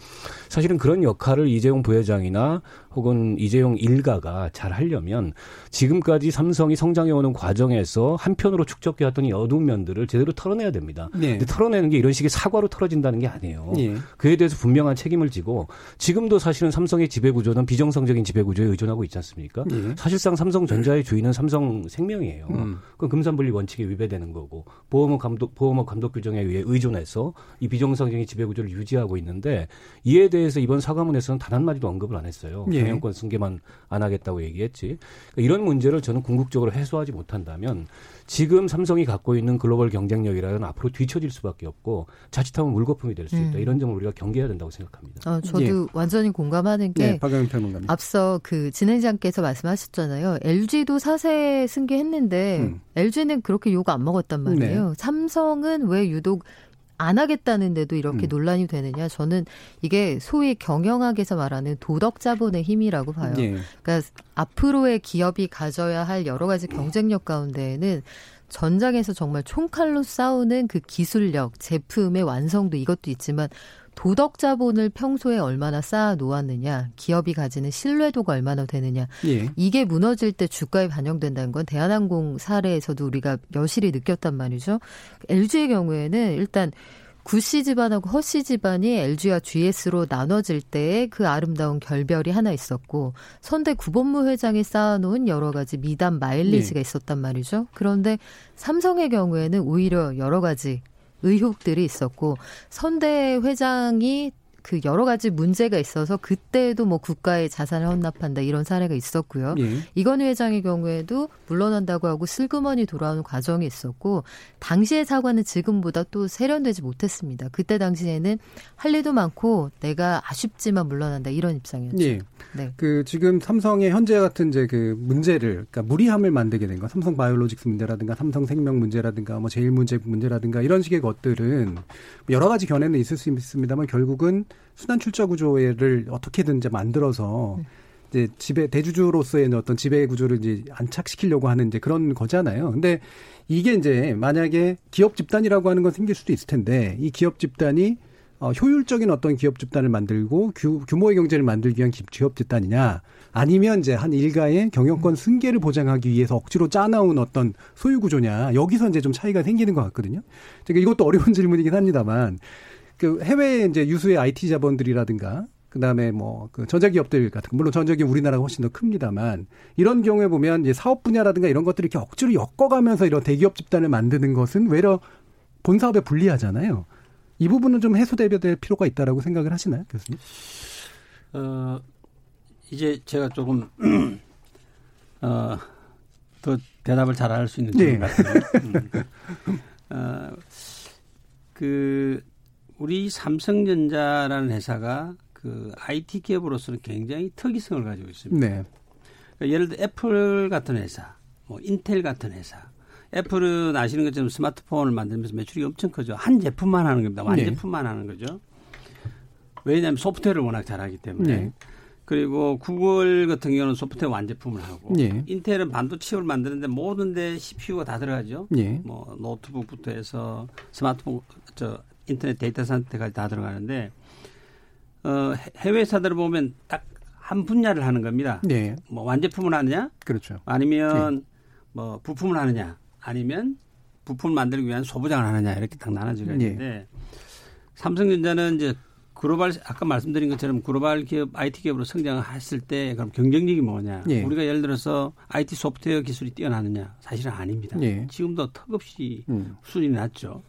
사실은 그런 역할을 이재용 부회장이나 혹은 이재용 일가가 잘 하려면 지금까지 삼성이 성장해오는 과정에서 한편으로 축적해왔던 이 어두운 면들을 제대로 털어내야 됩니다. 네. 근데 털어내는 게 이런 식의 사과로 털어진다는 게 아니에요. 예. 그에 대해서 분명한 책임을 지고 지금도 사실은 삼성의 지배 구조는 비정상적인 지배 구조에 의존하고 있지 않습니까? 예. 사실상 삼성전자의 주인은 삼성생명이에요. 음. 그건 금산분리 원칙에 위배되는 거고 보험업 감독 보험업 감독 규정에 의해 의존해서 이 비정상적인 지배 구조를 유지하고 있는데 이에 대해서 이번 사과문에서는 단 한마디도 언급을 안 했어요. 예. 경영권 승계만 안 하겠다고 얘기했지. 그러니까 이런 문제를 저는 궁극적으로 해소하지 못한다면 지금 삼성이 갖고 있는 글로벌 경쟁력이라는 앞으로 뒤처질 수밖에 없고 자칫하면 물거품이 될 수 있다. 음. 이런 점을 우리가 경계해야 된다고 생각합니다. 어, 저도 예. 완전히 공감하는 게 네, 박영민 평론가님. 앞서 그 진행자께서 말씀하셨잖아요. LG도 사세 승계했는데 음. LG는 그렇게 욕 안 먹었단 말이에요. 삼성은 왜 유독 안 하겠다는데도 이렇게 음. 논란이 되느냐? 저는 이게 소위 경영학에서 말하는 도덕 자본의 힘이라고 봐요. 예. 그러니까 앞으로의 기업이 가져야 할 여러 가지 경쟁력 가운데에는 전장에서 정말 총칼로 싸우는 그 기술력, 제품의 완성도 이것도 있지만 도덕 자본을 평소에 얼마나 쌓아 놓았느냐, 기업이 가지는 신뢰도가 얼마나 되느냐, 예. 이게 무너질 때 주가에 반영된다는 건 대한항공 사례에서도 우리가 여실히 느꼈단 말이죠. LG의 경우에는 일단 구씨 집안하고 허씨 집안이 LG와 GS로 나눠질 때의 그 아름다운 결별이 하나 있었고 선대 구본무 회장이 쌓아놓은 여러 가지 미담 마일리지가 있었단 말이죠. 그런데 삼성의 경우에는 오히려 여러 가지 의혹들이 있었고 선대 회장이 그 여러 가지 문제가 있어서 그때도 뭐 국가의 자산을 헌납한다 이런 사례가 있었고요. 예. 이건희 회장의 경우에도 물러난다고 하고 슬그머니 돌아오는 과정이 있었고 당시의 사과는 지금보다 또 세련되지 못했습니다. 그때 당시에는 할 일도 많고 내가 아쉽지만 물러난다 이런 입장이었죠. 예. 네. 그 지금 삼성의 현재 같은 이제 그 문제를 그러니까 무리함을 만들게 된 거. 삼성 바이오로직스 문제라든가 삼성 생명 문제라든가 뭐 제일 문제 문제라든가 이런 식의 것들은 여러 가지 견해는 있을 수 있습니다만 결국은 순환 출자 구조를 어떻게든 이제 만들어서 이제 지배 대주주로서의 어떤 지배 구조를 이제 안착시키려고 하는 이제 그런 거잖아요. 근데 이게 이제 만약에 기업 집단이라고 하는 건 생길 수도 있을 텐데 이 기업 집단이 어, 효율적인 어떤 기업 집단을 만들고 규, 모의 경제를 만들기 위한 기업 집단이냐 아니면 이제 한 일가의 경영권 승계를 보장하기 위해서 억지로 짜나온 어떤 소유 구조냐 여기서 이제 좀 차이가 생기는 것 같거든요. 그러니까 이것도 어려운 질문이긴 합니다만 그 해외 이제 유수의 IT 자본들이라든가 그다음에 뭐 그 전자기업들 같은 물론 전자기업 우리나라가 훨씬 더 큽니다만 이런 경우에 보면 이제 사업 분야라든가 이런 것들을 이렇게 억지로 엮어가면서 이런 대기업 집단을 만드는 것은 외려 본 사업에 불리하잖아요. 이 부분은 좀 해소될 필요가 있다라고 생각을 하시나요, 교수님? 어 이제 제가 조금 어, 더 대답을 잘 할 수 있는 질문 네. 같은데. 음. 어, 그 우리 삼성전자라는 회사가 그 IT 기업으로서는 굉장히 특이성을 가지고 있습니다. 네. 그러니까 예를 들어 애플 같은 회사, 뭐 인텔 같은 회사. 애플은 아시는 것처럼 스마트폰을 만들면서 매출이 엄청 크죠. 한 제품만 하는 겁니다. 완제품만 네. 하는 거죠. 왜냐하면 소프트웨어를 워낙 잘하기 때문에. 네. 그리고 구글 같은 경우는 소프트웨어 완제품을 하고 네. 인텔은 반도체를 만드는데 모든 데 CPU가 다 들어가죠. 네. 뭐 노트북부터 해서 스마트폰 저 인터넷 데이터 센터까지 다 들어가는데 어, 해외 회사들을 보면 딱 한 분야를 하는 겁니다. 네. 뭐 완제품을 하느냐? 그렇죠. 아니면 네. 뭐 부품을 하느냐? 아니면 부품을 만들기 위한 소부장을 하느냐? 이렇게 딱 나눠지가 네. 있는데 네. 삼성전자는 이제 글로벌 아까 말씀드린 것처럼 글로벌 기업 IT 기업으로 성장했을 때 그럼 경쟁력이 뭐냐? 네. 우리가 예를 들어서 IT 소프트웨어 기술이 뛰어나느냐? 사실은 아닙니다. 네. 지금도 턱없이 음. 수준이 낮죠.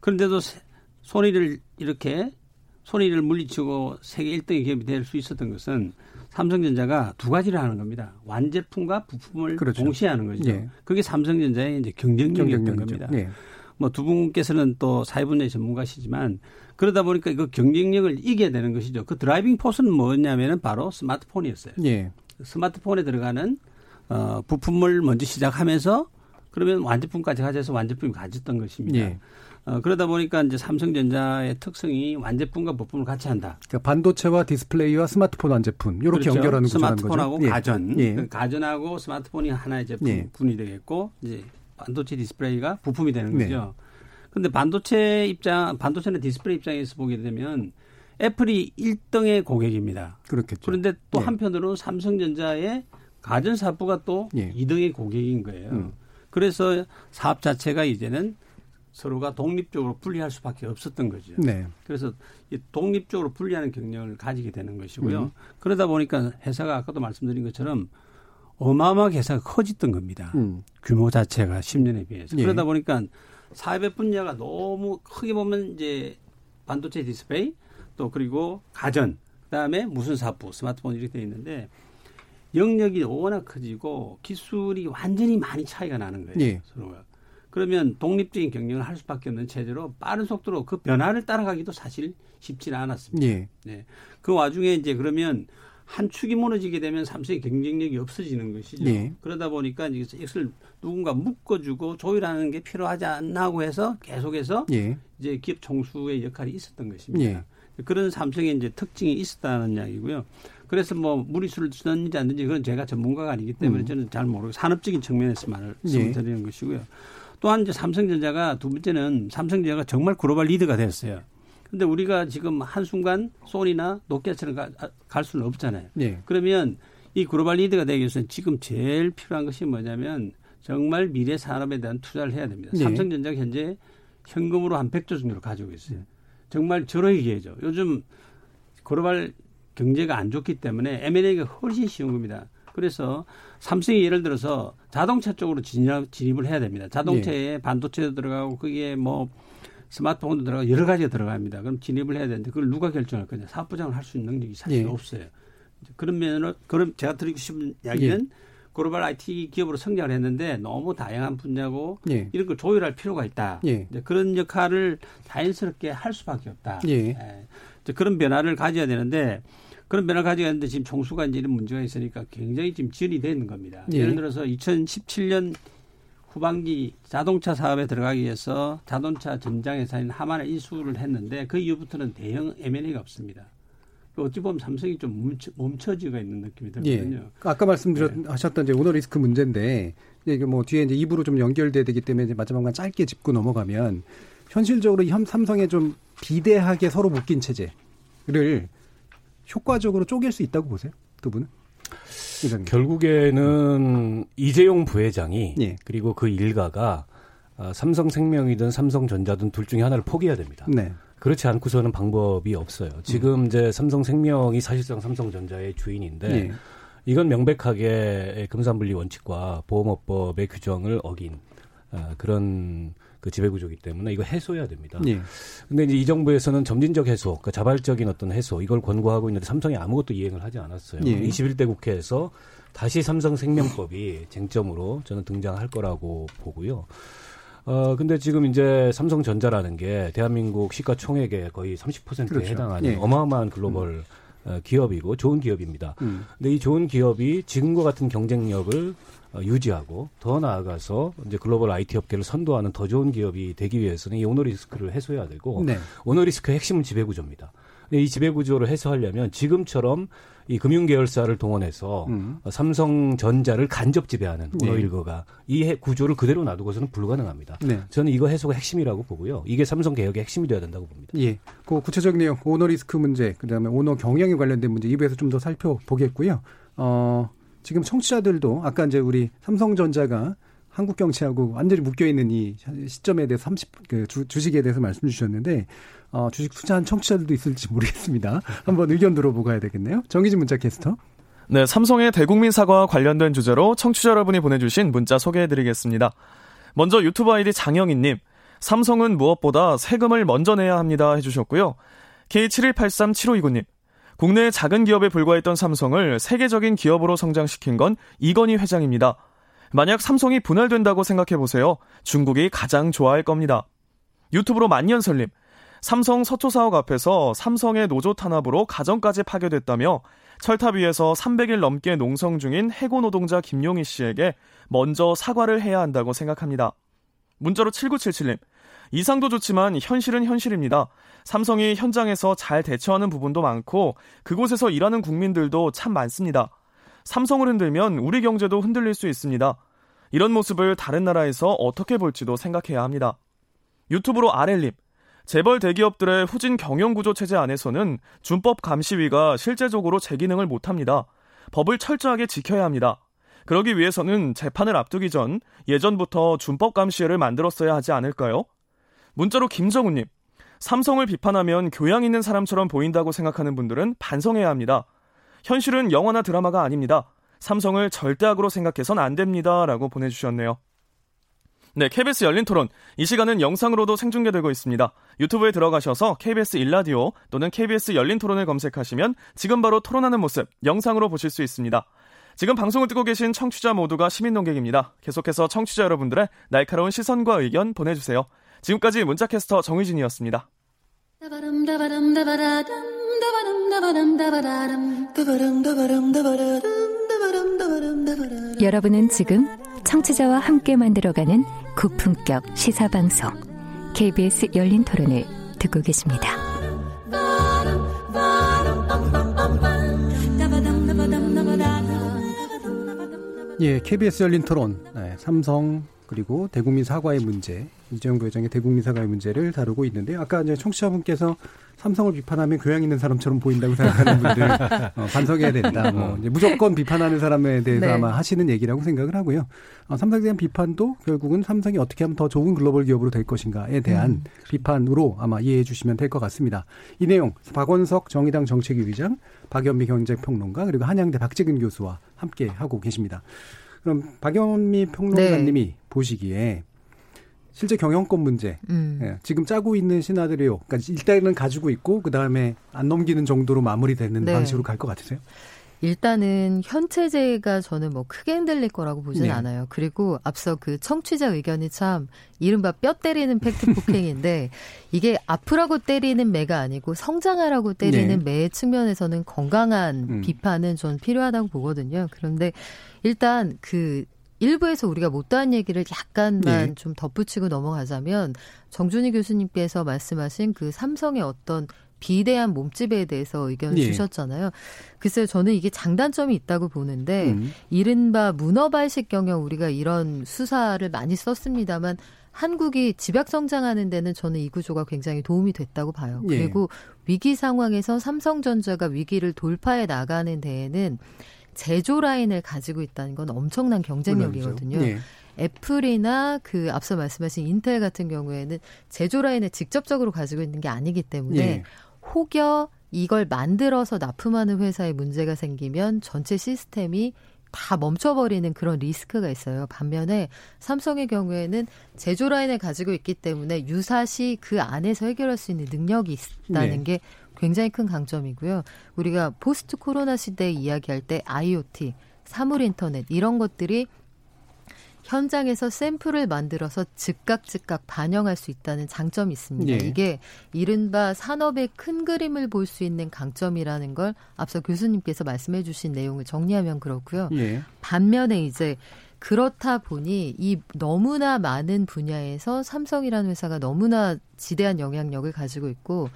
그런데도 소니를 이렇게 손해를 물리치고 세계 1등의 기업이 될 수 있었던 것은 삼성전자가 두 가지를 하는 겁니다. 완제품과 부품을 그렇죠. 동시에 하는 거죠. 예. 그게 삼성전자의 이제 경쟁력이었던 겁니다. 예. 뭐 두 분께서는 또 사회 분야의 전문가시지만 그러다 보니까 그 경쟁력을 이겨야 되는 것이죠. 그 driving force는 뭐였냐면은 바로 스마트폰이었어요. 예. 스마트폰에 들어가는 어 부품을 먼저 시작하면서 그러면 완제품까지 가져서 완제품이 가졌던 것입니다. 예. 어, 그러다 보니까 이제 삼성전자의 특성이 완제품과 부품을 같이 한다. 그러니까 반도체와 디스플레이와 스마트폰 완제품 이렇게 그렇죠. 연결하는 스마트폰하고 거죠? 예. 가전, 예. 그 가전하고 스마트폰이 하나의 제품군이 예. 되겠고 이제 반도체 디스플레이가 부품이 되는 네. 거죠. 그런데 반도체 입장, 반도체나 디스플레이 입장에서 보게 되면 애플이 1등의 고객입니다. 그렇겠죠. 그런데 또 예. 한편으로는 삼성전자의 가전 사업부가 또 예. 2등의 고객인 거예요. 음. 그래서 사업 자체가 이제는 서로가 독립적으로 분리할 수밖에 없었던 거죠. 네. 그래서 이 독립적으로 분리하는 경력을 가지게 되는 것이고요. 음. 그러다 보니까 회사가 아까도 말씀드린 것처럼 어마어마하게 회사가 커졌던 겁니다. 음. 규모 자체가 10년에 비해서. 예. 그러다 보니까 사업의 분야가 너무 크게 보면 이제 반도체 디스플레이 또 그리고 가전 그다음에 무슨 사부 스마트폰 이렇게 돼 있는데 영역이 워낙 커지고 기술이 완전히 많이 차이가 나는 거예요. 예. 서로가. 그러면 독립적인 경영을 할 수밖에 없는 체제로 빠른 속도로 그 변화를 따라가기도 사실 쉽지는 않았습니다. 예. 네. 그 와중에 이제 그러면 한 축이 무너지게 되면 삼성의 경쟁력이 없어지는 것이죠. 예. 그러다 보니까 이것을 누군가 묶어주고 조율하는 게 필요하지 않나 하고 해서 계속해서 예. 이제 기업 총수의 역할이 있었던 것입니다. 예. 그런 삼성의 이제 특징이 있었다는 이야기고요. 그래서 뭐 무리수를 쓰는지 안 쓰는지 그건 제가 전문가가 아니기 때문에 음. 저는 잘 모르고 산업적인 측면에서 말을 예. 드리는 것이고요. 또한 이제 삼성전자가 두 번째는 삼성전자가 정말 글로벌 리드가 됐어요. 근데 우리가 지금 한순간 소니나 노키아처럼 가, 갈 수는 없잖아요. 네. 그러면 이 글로벌 리드가 되기 위해서는 지금 제일 필요한 것이 뭐냐면 정말 미래 산업에 대한 투자를 해야 됩니다. 네. 삼성전자가 현재 현금으로 한 100조 정도를 가지고 있어요. 정말 저러기 기회죠. 요즘 글로벌 경제가 안 좋기 때문에 M&A가 훨씬 쉬운 겁니다. 그래서 삼성이 예를 들어서 자동차 쪽으로 진입, 진입을 해야 됩니다. 자동차에 네. 반도체도 들어가고 그게 뭐 스마트폰도 들어가고 여러 가지가 들어갑니다. 그럼 진입을 해야 되는데 그걸 누가 결정할 거냐? 사업부장을 할 수 있는 능력이 사실 네. 없어요. 그런 면으로 그럼 제가 드리고 싶은 이야기는 네. 글로벌 IT 기업으로 성장을 했는데 너무 다양한 분야고 예. 이런 걸 조율할 필요가 있다. 예. 그런 역할을 자연스럽게 할 수밖에 없다. 예. 예. 그런 변화를 가져야 되는데 그런 변화를 가져가는데 지금 총수가 이제 이런 문제가 있으니까 굉장히 지금 지연이 되는 겁니다. 예. 를 들어서 2017년 후반기 자동차 사업에 들어가기 위해서 자동차 전장회사인 하만을 인수를 했는데 그 이후부터는 대형 M&A가 없습니다. 그 어찌 보면 삼성이 좀 멈춰, 멈춰지가 있는 느낌이 들거든요. 예. 아까 말씀드렸하셨던 네. 이제 오너 리스크 문제인데 이게 뭐 뒤에 이제 입으로 좀 연결돼야 되기 때문에 이제 마지막만 짧게 짚고 넘어가면 현실적으로 현 삼성에 좀 비대하게 서로 묶인 체제를 효과적으로 쪼갤 수 있다고 보세요? 두 분은? 결국에는 이재용 부회장이 예. 그리고 그 일가가 아, 삼성생명이든 삼성전자든 둘 중에 하나를 포기해야 됩니다. 네. 그렇지 않고서는 방법이 없어요. 지금 이제 삼성생명이 사실상 삼성전자의 주인인데 예. 이건 명백하게 금산분리 원칙과 보험업법의 규정을 어긴 아, 그런 그 지배구조이기 때문에 이거 해소해야 됩니다. 예. 근데 이제 이 정부에서는 점진적 해소, 그러니까 자발적인 어떤 해소 이걸 권고하고 있는데 삼성이 아무것도 이행을 하지 않았어요. 예. 21대 국회에서 다시 삼성생명법이 쟁점으로 저는 등장할 거라고 보고요. 어, 근데 지금 이제 삼성전자라는 게 대한민국 시가총액의 거의 30%에 그렇죠. 해당하는 예. 어마어마한 글로벌 어, 기업이고 좋은 기업입니다. 음. 근데 이 좋은 기업이 지금과 같은 경쟁력을 어, 유지하고 더 나아가서 이제 글로벌 IT 업계를 선도하는 더 좋은 기업이 되기 위해서는 이 오너 리스크를 해소해야 되고 네. 오너 리스크의 핵심은 지배 구조입니다. 근데 이 지배 구조를 해소하려면 지금처럼 이 금융 계열사를 동원해서 음. 어, 삼성전자를 간접 지배하는 네. 오너 일가가 이 해- 구조를 그대로 놔두고서는 불가능합니다. 네. 저는 이거 해소가 핵심이라고 보고요. 이게 삼성 개혁의 핵심이 돼야 된다고 봅니다. 예. 그 구체적인 내용, 오너 리스크 문제, 그 다음에 오너 경영에 관련된 문제, 2부에서 좀 더 살펴보겠고요. 어, 지금 청취자들도 아까 이제 우리 삼성전자가 한국 경치하고 완전히 묶여 있는 이 시점에 대해서 30, 그 주, 주식에 대해서 말씀 주셨는데, 어, 주식 투자한 청취자들도 있을지 모르겠습니다. 한번 의견 들어보고 가야 되겠네요. 정기진 문자 캐스터. 네, 삼성의 대국민 사과와 관련된 주제로 청취자 여러분이 보내주신 문자 소개해드리겠습니다. 먼저 유튜브 아이디 장영희님, 삼성은 무엇보다 세금을 먼저 내야 합니다 해주셨고요. K71837529님, 국내의 작은 기업에 불과했던 삼성을 세계적인 기업으로 성장시킨 건 이건희 회장입니다. 만약 삼성이 분할된다고 생각해보세요. 중국이 가장 좋아할 겁니다. 유튜브로 만년설님, 삼성 서초 사옥 앞에서 삼성의 노조 탄압으로 가정까지 파괴됐다며 철탑 위에서 300일 넘게 농성 중인 해고 노동자 김용희 씨에게 먼저 사과를 해야 한다고 생각합니다. 문자로 7977님. 이상도 좋지만 현실은 현실입니다. 삼성이 현장에서 잘 대처하는 부분도 많고 그곳에서 일하는 국민들도 참 많습니다. 삼성을 흔들면 우리 경제도 흔들릴 수 있습니다. 이런 모습을 다른 나라에서 어떻게 볼지도 생각해야 합니다. 유튜브로 아렐님. 재벌 대기업들의 후진 경영 구조 체제 안에서는 준법 감시위가 실제적으로 제 기능을 못 합니다. 법을 철저하게 지켜야 합니다. 그러기 위해서는 재판을 앞두기 전 예전부터 준법 감시회를 만들었어야 하지 않을까요? 문자로 김정우님. 삼성을 비판하면 교양 있는 사람처럼 보인다고 생각하는 분들은 반성해야 합니다. 현실은 영화나 드라마가 아닙니다. 삼성을 절대악으로 생각해선 안 됩니다. 라고 보내주셨네요. 네, KBS 열린 토론. 이 시간은 영상으로도 생중계되고 있습니다. 유튜브에 들어가셔서 KBS 일라디오 또는 KBS 열린 토론을 검색하시면 지금 바로 토론하는 모습 영상으로 보실 수 있습니다. 지금 방송을 듣고 계신 청취자 모두가 시민 농객입니다. 계속해서 청취자 여러분들의 날카로운 시선과 의견 보내주세요. 지금까지 문자캐스터 정의진이었습니다. 여러분은 지금 청취자와 함께 만들어가는 고품격 시사방송 KBS 열린 토론을 듣고 계십니다. 예, KBS 열린 토론, 네, 삼성 그리고 대국민 사과의 문제, 이재용 부회장의 대국민 사과의 문제를 다루고 있는데요. 아까 이제 청취자분께서 삼성을 비판하면 교양 있는 사람처럼 보인다고 생각하는 분들 어, 반성해야 된다. 뭐 이제 무조건 비판하는 사람에 대해서 네. 아마 하시는 얘기라고 생각을 하고요. 어, 삼성에 대한 비판도 결국은 삼성이 어떻게 하면 더 좋은 글로벌 기업으로 될 것인가에 대한 음. 비판으로 아마 이해해 주시면 될 것 같습니다. 이 내용 박원석 정의당 정책위 위장, 박연미 경제평론가 그리고 한양대 박재근 교수와 함께 하고 계십니다. 그럼 박연미 평론가님이 네. 보시기에 실제 경영권 문제, 음. 예, 지금 짜고 있는 시나리오, 그러니까 일단은 가지고 있고 그 다음에 안 넘기는 정도로 마무리되는 네. 방식으로 갈 것 같으세요? 일단은 현 체제가 저는 뭐 크게 흔들릴 거라고 보진 네. 않아요. 그리고 앞서 그 청취자 의견이 참 이른바 뼈 때리는 팩트 폭행인데 이게 아프라고 때리는 매가 아니고 성장하라고 때리는 네. 매의 측면에서는 건강한 음. 비판은 전 필요하다고 보거든요. 그런데 일단 그 일부에서 우리가 못다한 얘기를 약간만 네. 좀 덧붙이고 넘어가자면 정준희 교수님께서 말씀하신 그 삼성의 어떤 비대한 몸집에 대해서 의견을 예. 주셨잖아요. 글쎄요, 저는 이게 장단점이 있다고 보는데 음. 이른바 문어발식 경영 우리가 이런 수사를 많이 썼습니다만 한국이 집약 성장하는 데는 저는 이 구조가 굉장히 도움이 됐다고 봐요. 예. 그리고 위기 상황에서 삼성전자가 위기를 돌파해 나가는 데에는 제조 라인을 가지고 있다는 건 엄청난 경쟁력이거든요. 예. 애플이나 그 앞서 말씀하신 인텔 같은 경우에는 제조 라인을 직접적으로 가지고 있는 게 아니기 때문에 예. 혹여 이걸 만들어서 납품하는 회사에 문제가 생기면 전체 시스템이 다 멈춰버리는 그런 리스크가 있어요. 반면에 삼성의 경우에는 제조 라인을 가지고 있기 때문에 유사시 그 안에서 해결할 수 있는 능력이 있다는 네. 게 굉장히 큰 강점이고요. 우리가 포스트 코로나 시대에 이야기할 때 IoT, 사물 인터넷 이런 것들이 현장에서 샘플을 만들어서 즉각 즉각 반영할 수 있다는 장점이 있습니다. 예. 이게 이른바 산업의 큰 그림을 볼 수 있는 강점이라는 걸 앞서 교수님께서 말씀해 주신 내용을 정리하면 그렇고요. 예. 반면에 이제 그렇다 보니 이 너무나 많은 분야에서 삼성이라는 회사가 너무나 지대한 영향력을 가지고 있고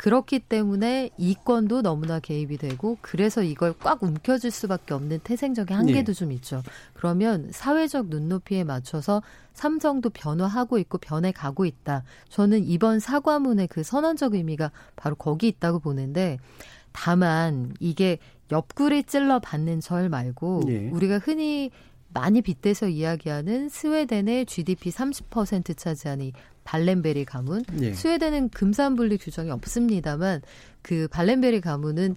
그렇기 때문에 이권도 너무나 개입이 되고 그래서 이걸 꽉 움켜쥘 수밖에 없는 태생적인 한계도 예. 좀 있죠. 그러면 사회적 눈높이에 맞춰서 삼성도 변화하고 있고 변해가고 있다. 저는 이번 사과문의 그 선언적 의미가 바로 거기 있다고 보는데 다만 이게 옆구리 찔러 받는 절 말고 예. 우리가 흔히 많이 빗대서 이야기하는 스웨덴의 GDP 30% 차지하는 이 발렌베리 가문. 예. 스웨덴은 금산분리 규정이 없습니다만 그 발렌베리 가문은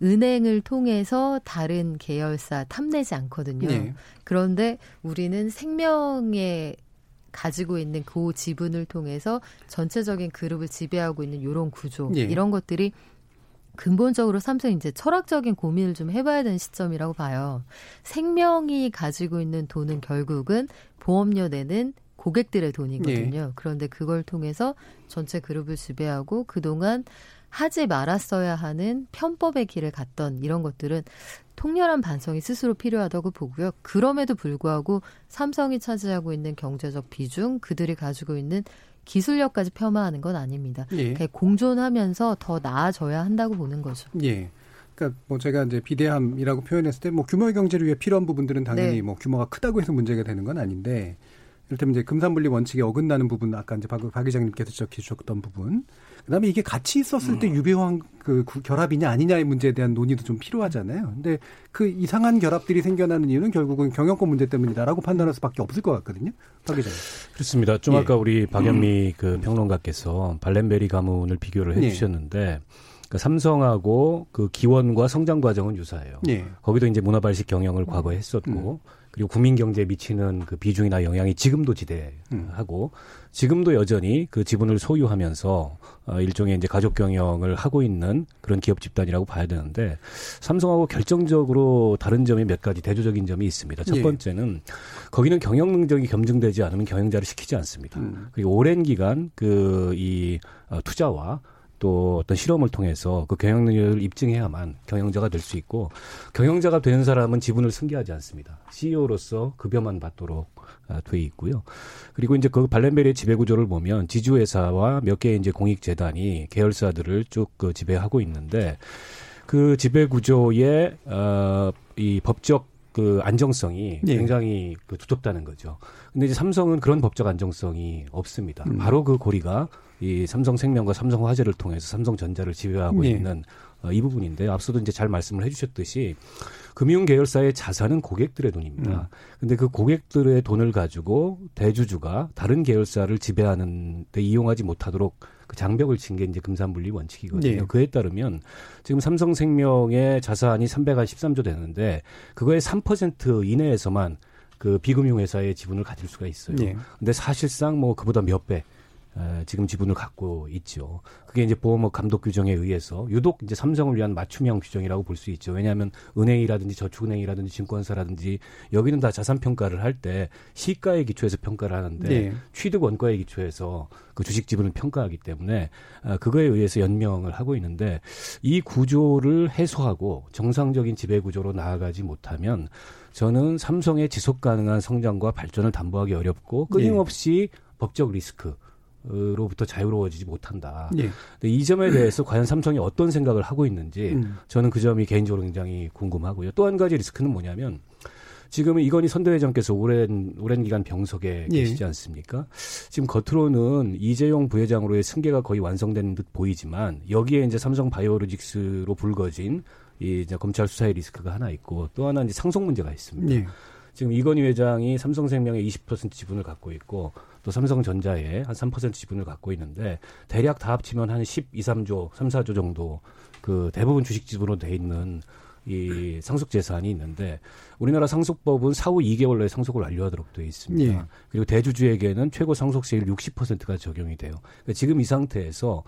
은행을 통해서 다른 계열사 탐내지 않거든요. 예. 그런데 우리는 생명에 가지고 있는 그 지분을 통해서 전체적인 그룹을 지배하고 있는 이런 구조 예. 이런 것들이 근본적으로 삼성이 이제 철학적인 고민을 좀 해봐야 되는 시점이라고 봐요. 생명이 가지고 있는 돈은 결국은 보험료 내는 고객들의 돈이거든요. 예. 그런데 그걸 통해서 전체 그룹을 지배하고 그동안 하지 말았어야 하는 편법의 길을 갔던 이런 것들은 통렬한 반성이 스스로 필요하다고 보고요. 그럼에도 불구하고 삼성이 차지하고 있는 경제적 비중, 그들이 가지고 있는 기술력까지 폄하하는 건 아닙니다. 예. 그러니까 공존하면서 더 나아져야 한다고 보는 거죠. 예. 그러니까 뭐 제가 이제 비대함이라고 표현했을 때 뭐 규모의 경제를 위해 필요한 부분들은 당연히 네. 뭐 규모가 크다고 해서 문제가 되는 건 아닌데 이를테면 이제 금산분리 원칙에 어긋나는 부분 아까 이제 박, 박 의장님께서 지적해 주셨던 부분 그다음에 이게 같이 있었을 때 유배왕 그 구- 결합이냐 아니냐의 문제에 대한 논의도 좀 필요하잖아요. 근데 그 이상한 결합들이 생겨나는 이유는 결국은 경영권 문제 때문이다라고 판단할 수밖에 없을 것 같거든요. 박 의장님. 그렇습니다. 좀 예. 아까 우리 박연미 그 평론가께서 발렌베리 가문을 비교를 예. 해주셨는데 그 삼성하고 그 기원과 성장 과정은 유사해요. 예. 거기도 이제 문화발식 경영을 과거에 했었고 그리고 국민 경제에 미치는 그 비중이나 영향이 지금도 지대하고 지금도 여전히 그 지분을 소유하면서 어, 일종의 이제 가족 경영을 하고 있는 그런 기업 집단이라고 봐야 되는데 삼성하고 결정적으로 다른 점이 몇 가지 대조적인 점이 있습니다. 첫 예. 번째는 거기는 경영 능력이 겸증되지 않으면 경영자를 시키지 않습니다. 음. 그리고 오랜 기간 그 이 투자와 또 어떤 실험을 통해서 그 경영 능력을 입증해야만 경영자가 될 수 있고 경영자가 되는 사람은 지분을 승계하지 않습니다. CEO로서 급여만 받도록 아, 돼 있고요. 그리고 이제 그 발렌베리의 지배 구조를 보면 지주회사와 몇 개의 이제 공익 재단이 계열사들을 쭉 그 지배하고 있는데 그 지배 구조의 어이 법적 그 안정성이 예. 굉장히 그 두텁다는 거죠. 근데 이제 삼성은 그런 법적 안정성이 없습니다. 음. 바로 그 고리가 이 삼성생명과 삼성화재를 통해서 삼성전자를 지배하고 예. 있는 어, 이 부분인데 앞서도 이제 잘 말씀을 해주셨듯이 금융 계열사의 자산은 고객들의 돈입니다. 음. 근데 그 고객들의 돈을 가지고 대주주가 다른 계열사를 지배하는 데 이용하지 못하도록 그 장벽을 친 게 이제 금산분리 원칙이거든요. 예. 그에 따르면 지금 삼성생명의 자산이 313조 되는데 그거의 3% 이내에서만 그 비금융 회사의 지분을 가질 수가 있어요. 예. 근데 사실상 뭐 그보다 몇 배. 에, 지금 지분을 갖고 있죠. 그게 이제 보험업 감독 규정에 의해서 유독 이제 삼성을 위한 맞춤형 규정이라고 볼 수 있죠. 왜냐하면 은행이라든지 저축은행이라든지 증권사라든지 여기는 다 자산 평가를 할 때 시가에 기초해서 평가를 하는데 네. 취득 원가에 기초해서 그 주식 지분을 평가하기 때문에 아, 그거에 의해서 연명을 하고 있는데 이 구조를 해소하고 정상적인 지배 구조로 나아가지 못하면 저는 삼성의 지속 가능한 성장과 발전을 담보하기 어렵고 끊임없이 법적 리스크 로부터 자유로워지지 못한다. 예. 근데 이 점에 대해서 과연 삼성이 어떤 생각을 하고 있는지 음. 저는 그 점이 개인적으로 굉장히 궁금하고요. 또 한 가지 리스크는 뭐냐면 지금은 이건희 선대회장께서 오랜 오랜 기간 병석에 예. 계시지 않습니까? 지금 겉으로는 이재용 부회장으로의 승계가 거의 완성된 듯 보이지만 여기에 이제 삼성 바이오로직스로 불거진 이 이제 검찰 수사의 리스크가 하나 있고 또 하나 이제 상속 문제가 있습니다. 예. 지금 이건희 회장이 삼성생명의 20% 지분을 갖고 있고 또 삼성전자에 한 3% 지분을 갖고 있는데 대략 다 합치면 한 12, 3조, 3, 4조 정도 그 대부분 주식 지분으로 돼 있는 이 상속 재산이 있는데 우리나라 상속법은 사후 2개월 내에 상속을 완료하도록 되어 있습니다. 예. 그리고 대주주에게는 최고 상속세율 60%가 적용이 돼요. 그러니까 지금 이 상태에서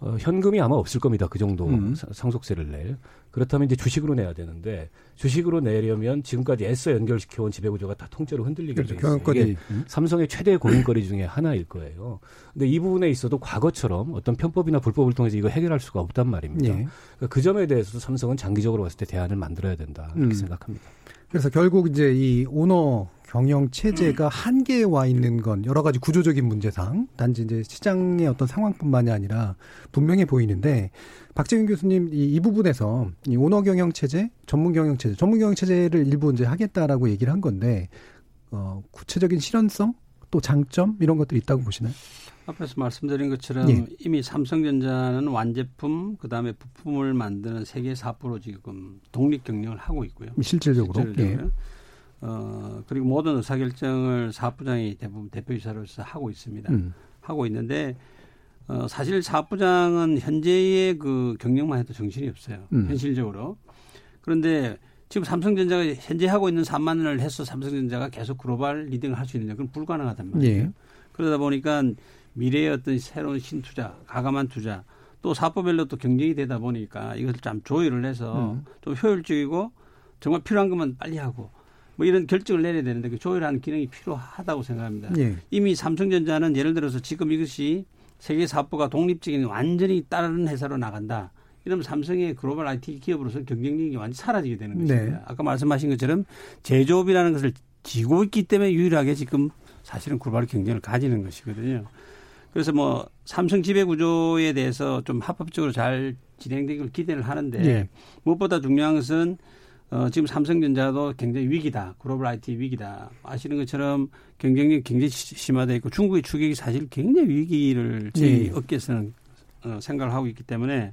어, 현금이 아마 없을 겁니다. 그 정도 음. 사- 상속세를 낼. 그렇다면 이제 주식으로 내야 되는데 주식으로 내려면 지금까지 애써 연결시켜온 지배구조가 다 통째로 흔들리게 그렇죠. 돼 있어요. 경영권이 이게 삼성의 최대 고민거리 중에 하나일 거예요. 근데 이 부분에 있어도 과거처럼 어떤 편법이나 불법을 통해서 이거 해결할 수가 없단 말입니다. 예. 그러니까 그 점에 대해서도 삼성은 장기적으로 봤을 때 대안을 만들어야 된다 이렇게 음. 생각합니다. 그래서 결국 이제 이 오너 경영 체제가 한계에 와 있는 건 여러 가지 구조적인 문제상 단지 이제 시장의 어떤 상황뿐만이 아니라 분명해 보이는데 박재윤 교수님 이, 이 부분에서 이 오너 경영 체제, 전문 경영 체제, 전문 경영 체제를 일부 이제 하겠다라고 얘기를 한 건데 어, 구체적인 실현성 또 장점 이런 것들이 있다고 보시나요? 앞에서 말씀드린 것처럼 예. 이미 삼성전자는 완제품 그다음에 부품을 만드는 세계 4%로 지금 독립 경영을 하고 있고요. 실질적으로 실질적으로요. 예. 어, 그리고 모든 의사결정을 사업부장이 대부분 대표이사로서 하고 있습니다. 음. 하고 있는데 어, 사실 사업부장은 현재의 그 경영만 해도 정신이 없어요. 음. 현실적으로. 그런데 지금 삼성전자가 현재 하고 있는 3만 원을 해서 삼성전자가 계속 글로벌 리딩을 할 수 있느냐 그건 불가능하단 말이에요. 예. 그러다 보니까 미래의 어떤 새로운 신투자, 가감한 투자, 또 사업별로 또 경쟁이 되다 보니까 이것을 좀 조율을 해서 음. 좀 효율적이고 정말 필요한 것만 빨리 하고 뭐 이런 결정을 내려야 되는데 그 조율하는 기능이 필요하다고 생각합니다. 예. 이미 삼성전자는 예를 들어서 지금 이것이 세계 사업부가 독립적인 완전히 다른 회사로 나간다. 이러면 삼성의 글로벌 IT 기업으로서 경쟁력이 완전히 사라지게 되는 것입니다. 네. 아까 말씀하신 것처럼 제조업이라는 것을 지고 있기 때문에 유일하게 지금 사실은 글로벌 경쟁을 가지는 것이거든요. 그래서 뭐 삼성 지배 구조에 대해서 좀 합법적으로 잘 진행되기를 기대를 하는데 예. 무엇보다 중요한 것은 어, 지금 삼성전자도 굉장히 위기다. 글로벌 IT 위기다. 아시는 것처럼 경쟁력이 굉장히 시- 심화되어 있고 중국의 추격이 사실 굉장히 위기를 저희 예. 업계에서는 어, 생각을 하고 있기 때문에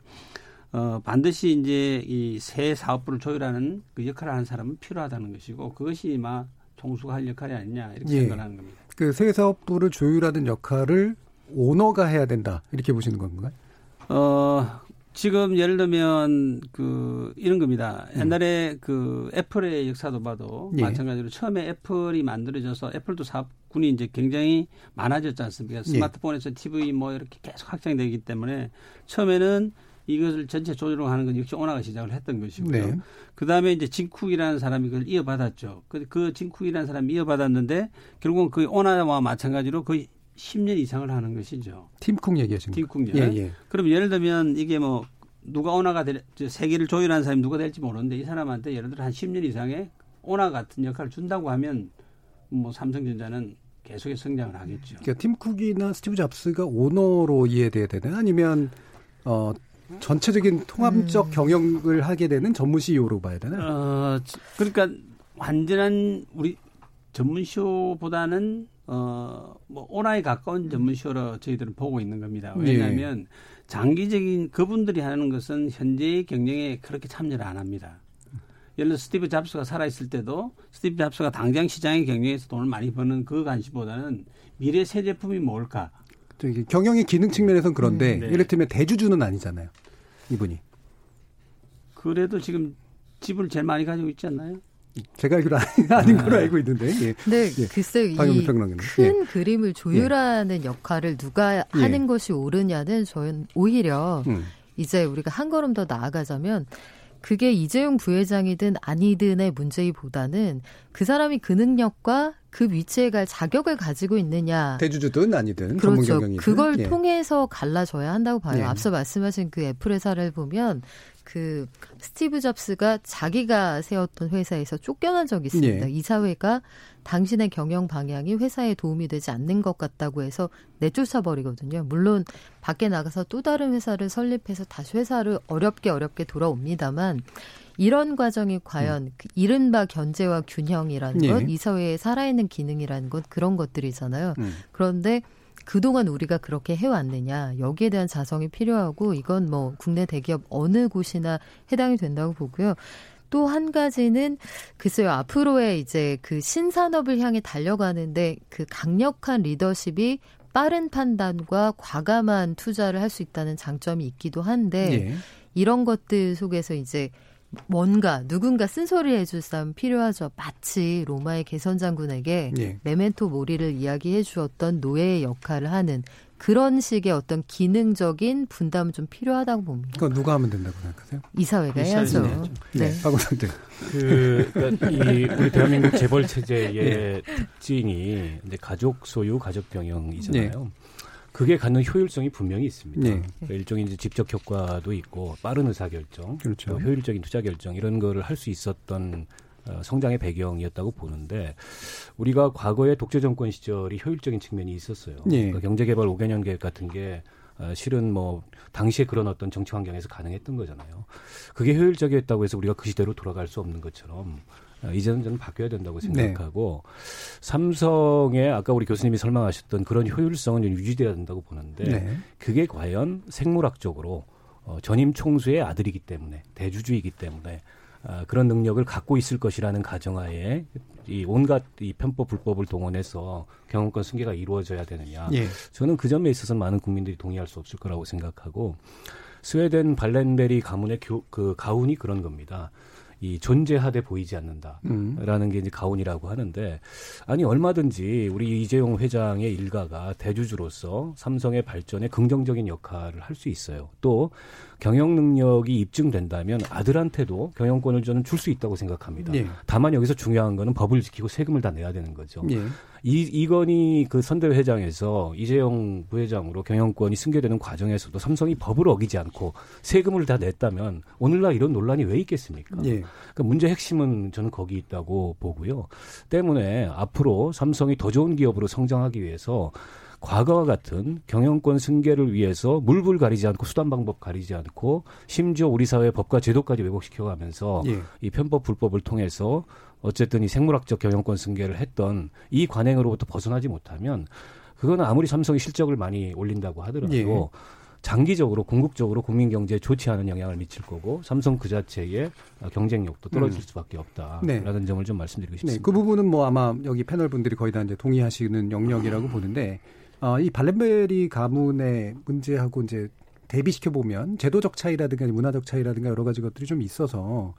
어, 반드시 이제 이 새 사업부를 조율하는 그 역할을 하는 사람은 필요하다는 것이고 그것이 막 총수가 할 역할이 아니냐 이렇게 예. 생각을 하는 겁니다. 그 세계사업부를 조율하는 역할을 오너가 해야 된다 이렇게 보시는 건가요? 어, 지금 예를 들면 그 이런 겁니다. 옛날에 그 애플의 역사도 봐도 예. 마찬가지로 처음에 애플이 만들어져서 애플도 사업군이 이제 굉장히 많아졌지 않습니까? 스마트폰에서 TV 뭐 이렇게 계속 확장되기 때문에 처음에는 이것을 전체 조절을 하는 건 역시 오나가 시작을 했던 것이고요. 네. 그 다음에 이제 진쿡이라는 사람이 그걸 이어받았죠. 그, 그 진쿡이라는 사람이 이어받았는데 결국은 그 오나와 마찬가지로 거의 10년 이상을 하는 것이죠. 팀쿡 얘기하시는? 팀쿡 예, 예, 예. 그럼 예를 들면 이게 뭐 누가 오나가 될, 저 세계를 조율하는 사람이 누가 될지 모르는데 이 사람한테 예를 들어 한 10년 이상의 오나 같은 역할을 준다고 하면 뭐 삼성전자는 계속해서 성장을 하겠죠. 그러니까 팀쿡이나 스티브 잡스가 오너로 이해돼야 되나 아니면 어 전체적인 통합적 경영을 하게 되는 전문 CEO로 봐야 되나? 어, 그러니까 완전한 우리 전문 쇼보다는 어, 뭐 오나에 가까운 전문 쇼로 저희들은 보고 있는 겁니다. 왜냐하면 장기적인 그분들이 하는 것은 현재의 경영에 그렇게 참여를 안 합니다. 예를 들어 스티브 잡스가 살아있을 때도 스티브 잡스가 당장 시장의 경영에서 돈을 많이 버는 그 관심보다는 미래 새 제품이 뭘까? 경영의 기능 측면에서는 그런데 음, 네. 이를테면 대주주는 아니잖아요. 이분이. 그래도 지금 집을 제일 많이 가지고 있지 않나요? 제가 알기로 아닌, 걸로 알고 있는데. 예. 네, 예. 글쎄요. 박영민 이 평론가님. 큰 예. 그림을 조율하는 역할을 누가 하는 예. 것이 옳으냐는 저는 오히려 음. 이제 우리가 한 걸음 더 나아가자면 그게 이재용 부회장이든 아니든의 문제이보다는 그 사람이 그 능력과 그 위치에 갈 자격을 가지고 있느냐. 대주주든 아니든 그렇죠. 그걸 예. 통해서 갈라져야 한다고 봐요. 예. 앞서 말씀하신 그 애플의 사례를 보면 그 스티브 잡스가 자기가 세웠던 회사에서 쫓겨난 적이 있습니다. 예. 이사회가 당신의 경영 방향이 회사에 도움이 되지 않는 것 같다고 해서 내쫓아 버리거든요. 물론 밖에 나가서 또 다른 회사를 설립해서 다시 회사를 어렵게 어렵게 돌아옵니다만 이런 과정이 과연 음. 그 이른바 견제와 균형이라는 예. 것, 이 사회의 살아있는 기능이라는 것 그런 것들이잖아요. 음. 그런데 그동안 우리가 그렇게 해왔느냐 여기에 대한 자성이 필요하고 이건 뭐 국내 대기업 어느 곳이나 해당이 된다고 보고요. 또한 가지는 글쎄요 앞으로의 이제 그 신산업을 향해 달려가는데 그 강력한 리더십이 빠른 판단과 과감한 투자를 할 수 있다는 장점이 있기도 한데 예. 이런 것들 속에서 이제 뭔가 누군가 쓴소리 해줄 사람 필요하죠. 마치 로마의 개선 장군에게 예. 메멘토 모리를 이야기해 주었던 노예의 역할을 하는 그런 식의 어떤 기능적인 분담은 좀 필요하다고 봅니다. 그건 누가 하면 된다고 생각하세요? 이사회가 해야죠. 해야죠. 네. 박 의원들. 그, 그러니까 이 우리 대한민국 재벌 체제의 특징이 이제 가족 소유, 가족 병영이잖아요. 그게 갖는 효율성이 분명히 있습니다. 네. 그러니까 일종의 이제 직접 효과도 있고 빠른 의사 결정, 그렇죠. 또 효율적인 투자 결정 이런 거를 할 수 있었던 어, 성장의 배경이었다고 보는데 우리가 과거의 독재 정권 시절이 효율적인 측면이 있었어요. 예. 그러니까 경제개발 5개년 계획 같은 게 어, 실은 뭐 당시에 그런 어떤 정치 환경에서 가능했던 거잖아요. 그게 효율적이었다고 해서 우리가 그 시대로 돌아갈 수 없는 것처럼 어, 이제는 저는 바뀌어야 된다고 생각하고 삼성의 아까 우리 교수님이 설명하셨던 그런 효율성은 좀 유지돼야 된다고 보는데 네. 그게 과연 생물학적으로 어, 전임 총수의 아들이기 때문에 대주주이기 때문에 아, 그런 능력을 갖고 있을 것이라는 가정하에 이 온갖 이 편법 불법을 동원해서 경영권 승계가 이루어져야 되느냐. 예. 저는 그 점에 있어서 많은 국민들이 동의할 수 없을 거라고 생각하고 스웨덴 발렌베리 가문의 교, 그 가훈이 그런 겁니다. 이 존재하되 보이지 않는다라는 음. 게 이제 가훈이라고 하는데 아니 얼마든지 우리 이재용 회장의 일가가 대주주로서 삼성의 발전에 긍정적인 역할을 할 수 있어요. 또 경영 능력이 입증된다면 아들한테도 경영권을 저는 줄 수 있다고 생각합니다. 예. 다만 여기서 중요한 거는 법을 지키고 세금을 다 내야 되는 거죠. 예. 이, 이건희 그 선대 회장에서 이재용 부회장으로 경영권이 승계되는 과정에서도 삼성이 법을 어기지 않고 세금을 다 냈다면 오늘날 이런 논란이 왜 있겠습니까? 예. 그러니까 문제 핵심은 저는 거기 있다고 보고요. 때문에 앞으로 삼성이 더 좋은 기업으로 성장하기 위해서 과거와 같은 경영권 승계를 위해서 물불 가리지 않고 수단 방법 가리지 않고 심지어 우리 사회 법과 제도까지 왜곡시켜가면서 예. 이 편법 불법을 통해서 어쨌든 이 생물학적 경영권 승계를 했던 이 관행으로부터 벗어나지 못하면 그거는 아무리 삼성이 실적을 많이 올린다고 하더라도 예. 장기적으로 궁극적으로 국민 경제에 좋지 않은 영향을 미칠 거고 삼성 그 자체의 경쟁력도 떨어질 음. 수밖에 없다라는 네. 점을 좀 말씀드리고 네, 싶습니다. 그 부분은 뭐 아마 여기 패널 분들이 거의 다 이제 동의하시는 영역이라고 보는데 어, 이 발렌베리 가문의 문제하고 이제 대비시켜 보면 제도적 차이라든가 문화적 차이라든가 여러 가지 것들이 좀 있어서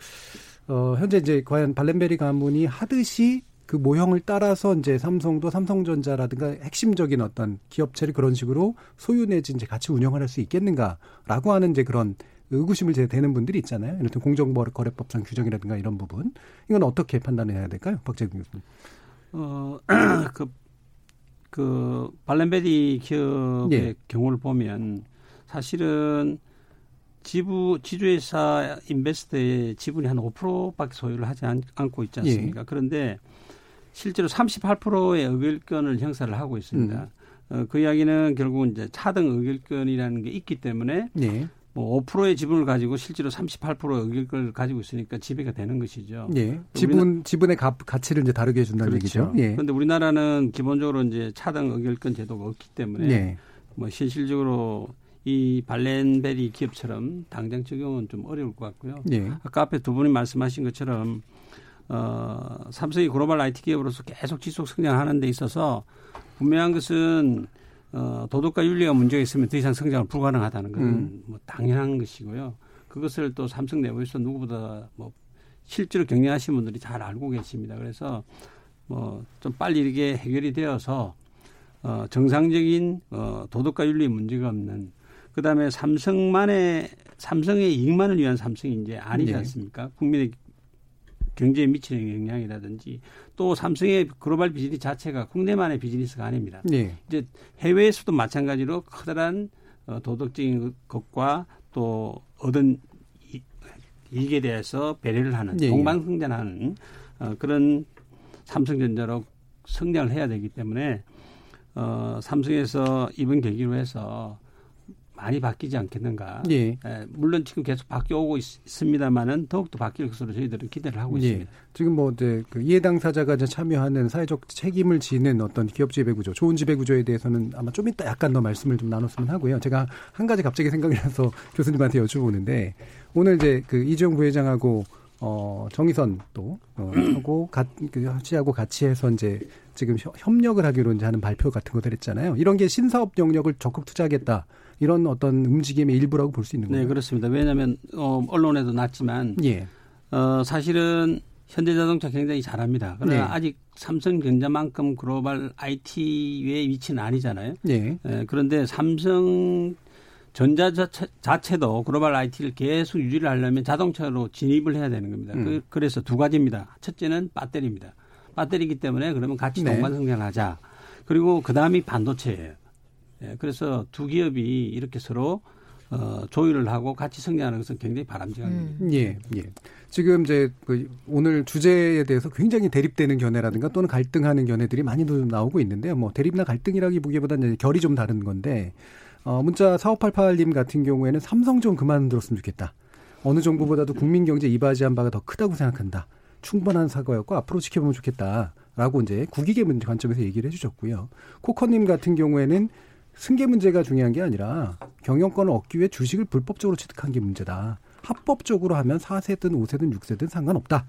어, 현재 이제 과연 발렌베리 가문이 하듯이 그 모형을 따라서 이제 삼성도 삼성전자라든가 핵심적인 어떤 기업체를 그런 식으로 소유 내지 이제 같이 운영을 할 수 있겠는가라고 하는 이제 그런 의구심을 제 되는 분들이 있잖아요. 이를테면 공정거래법상 규정이라든가 이런 부분. 이건 어떻게 판단해야 될까요? 박재근 교수님. 어, 그, 그, 발렌베리 기업의 예. 경우를 보면 사실은 지부, 지주회사 인베스트의 지분이 한 5%밖에 소유를 하지 않, 고 있지 예. 않습니까? 그런데 실제로 38%의 의결권을 형사를 하고 있습니다. 음. 어, 그 이야기는 결국은 이제 차등 의결권이라는 게 있기 때문에 예. 뭐 5%의 지분을 가지고 실제로 38%의 의결권을 가지고 있으니까 지배가 되는 것이죠. 예. 지분 지분의 가, 가치를 이제 다르게 해 준다는 그렇죠. 얘기죠. 예. 그런데 우리나라는 기본적으로 이제 차등 의결권 제도가 없기 때문에 예. 뭐 실질적으로 이 발렌베리 기업처럼 당장 적용은 좀 어려울 것 같고요. 예. 아까 앞에 두 분이 말씀하신 것처럼 어, 삼성이 글로벌 IT 기업으로서 계속 지속 성장하는 데 있어서 분명한 것은 어, 도덕과 윤리가 문제가 있으면 더 이상 성장은 불가능하다는 것은 음. 뭐 당연한 것이고요. 그것을 또 삼성 내부에서 누구보다 뭐 실제로 경영하신 분들이 잘 알고 계십니다. 그래서 뭐 좀 빨리 이렇게 해결이 되어서 어, 정상적인 어, 도덕과 윤리에 문제가 없는 그다음에 삼성만의 삼성의 이익만을 위한 삼성이 이제 아니지 네. 않습니까? 국민의 경제에 미치는 영향이라든지 또 삼성의 글로벌 비즈니스 자체가 국내만의 비즈니스가 아닙니다. 예. 이제 해외에서도 마찬가지로 커다란 어, 도덕적인 것과 또 얻은 이- 이익에 대해서 배려를 하는 예, 예. 동방성장하는 어, 그런 삼성전자로 성장을 해야 되기 때문에 어, 삼성에서 이번 계기로 해서 많이 바뀌지 않겠는가. 예. 예, 물론 지금 계속 바뀌어오고 있, 습니다만은 더욱더 바뀔 것으로 저희들은 기대를 하고 예. 있습니다. 지금 뭐 이제 그 이해 당사자가 이제 참여하는 사회적 책임을 지는 어떤 기업 지배 구조, 좋은 지배 구조에 대해서는 아마 좀 이따 약간 더 말씀을 좀 나눴으면 하고요. 제가 한 가지 갑자기 생각이 나서 교수님한테 여쭤보는데 오늘 이제 그 이재용 부회장하고 어 정의선 또 어, 하고 같그 씨하고 같이 해서 이제 지금 협- 협력을 하기로 이제 하는 발표 같은 것들 했잖아요. 이런 게 신사업 영역을 적극 투자하겠다. 이런 어떤 움직임의 일부라고 볼 수 있는 거예요. 네, 그렇습니다. 왜냐하면 어, 언론에도 났지만 예. 어, 사실은 현대자동차 굉장히 잘합니다. 그러나 네. 아직 삼성전자만큼 글로벌 IT의 위치는 아니잖아요. 예. 에, 그런데 삼성 전자 자체, 자체 도 글로벌 IT를 계속 유지를 하려면 자동차로 진입을 해야 되는 겁니다. 음. 그, 그래서 두 가지입니다. 첫째는 배터리입니다. 배터리이기 때문에 그러면 같이 네. 동반 성장하자. 그리고 그 다음이 반도체예요. 예, 그래서 두 기업이 이렇게 서로 어, 조율을 하고 같이 성장하는 것은 굉장히 바람직합니다. 예, 예. 지금 이제 그 오늘 주제에 대해서 굉장히 대립되는 견해라든가 또는 갈등하는 견해들이 많이 도 나오고 있는데요. 뭐 대립이나 갈등이라기보기보다는 결이 좀 다른 건데 어 문자 4588님 같은 경우에는 삼성 좀 그만 들었으면 좋겠다. 어느 정부보다도 국민 경제 이바지한 바가 더 크다고 생각한다. 충분한 사과였고 앞으로 지켜보면 좋겠다 라고 이제 국익의 문제 관점에서 얘기를 해주셨고요. 코커님 같은 경우에는 승계 문제가 중요한 게 아니라 경영권을 얻기 위해 주식을 불법적으로 취득한 게 문제다. 합법적으로 하면 4세든 5세든 6세든 상관없다.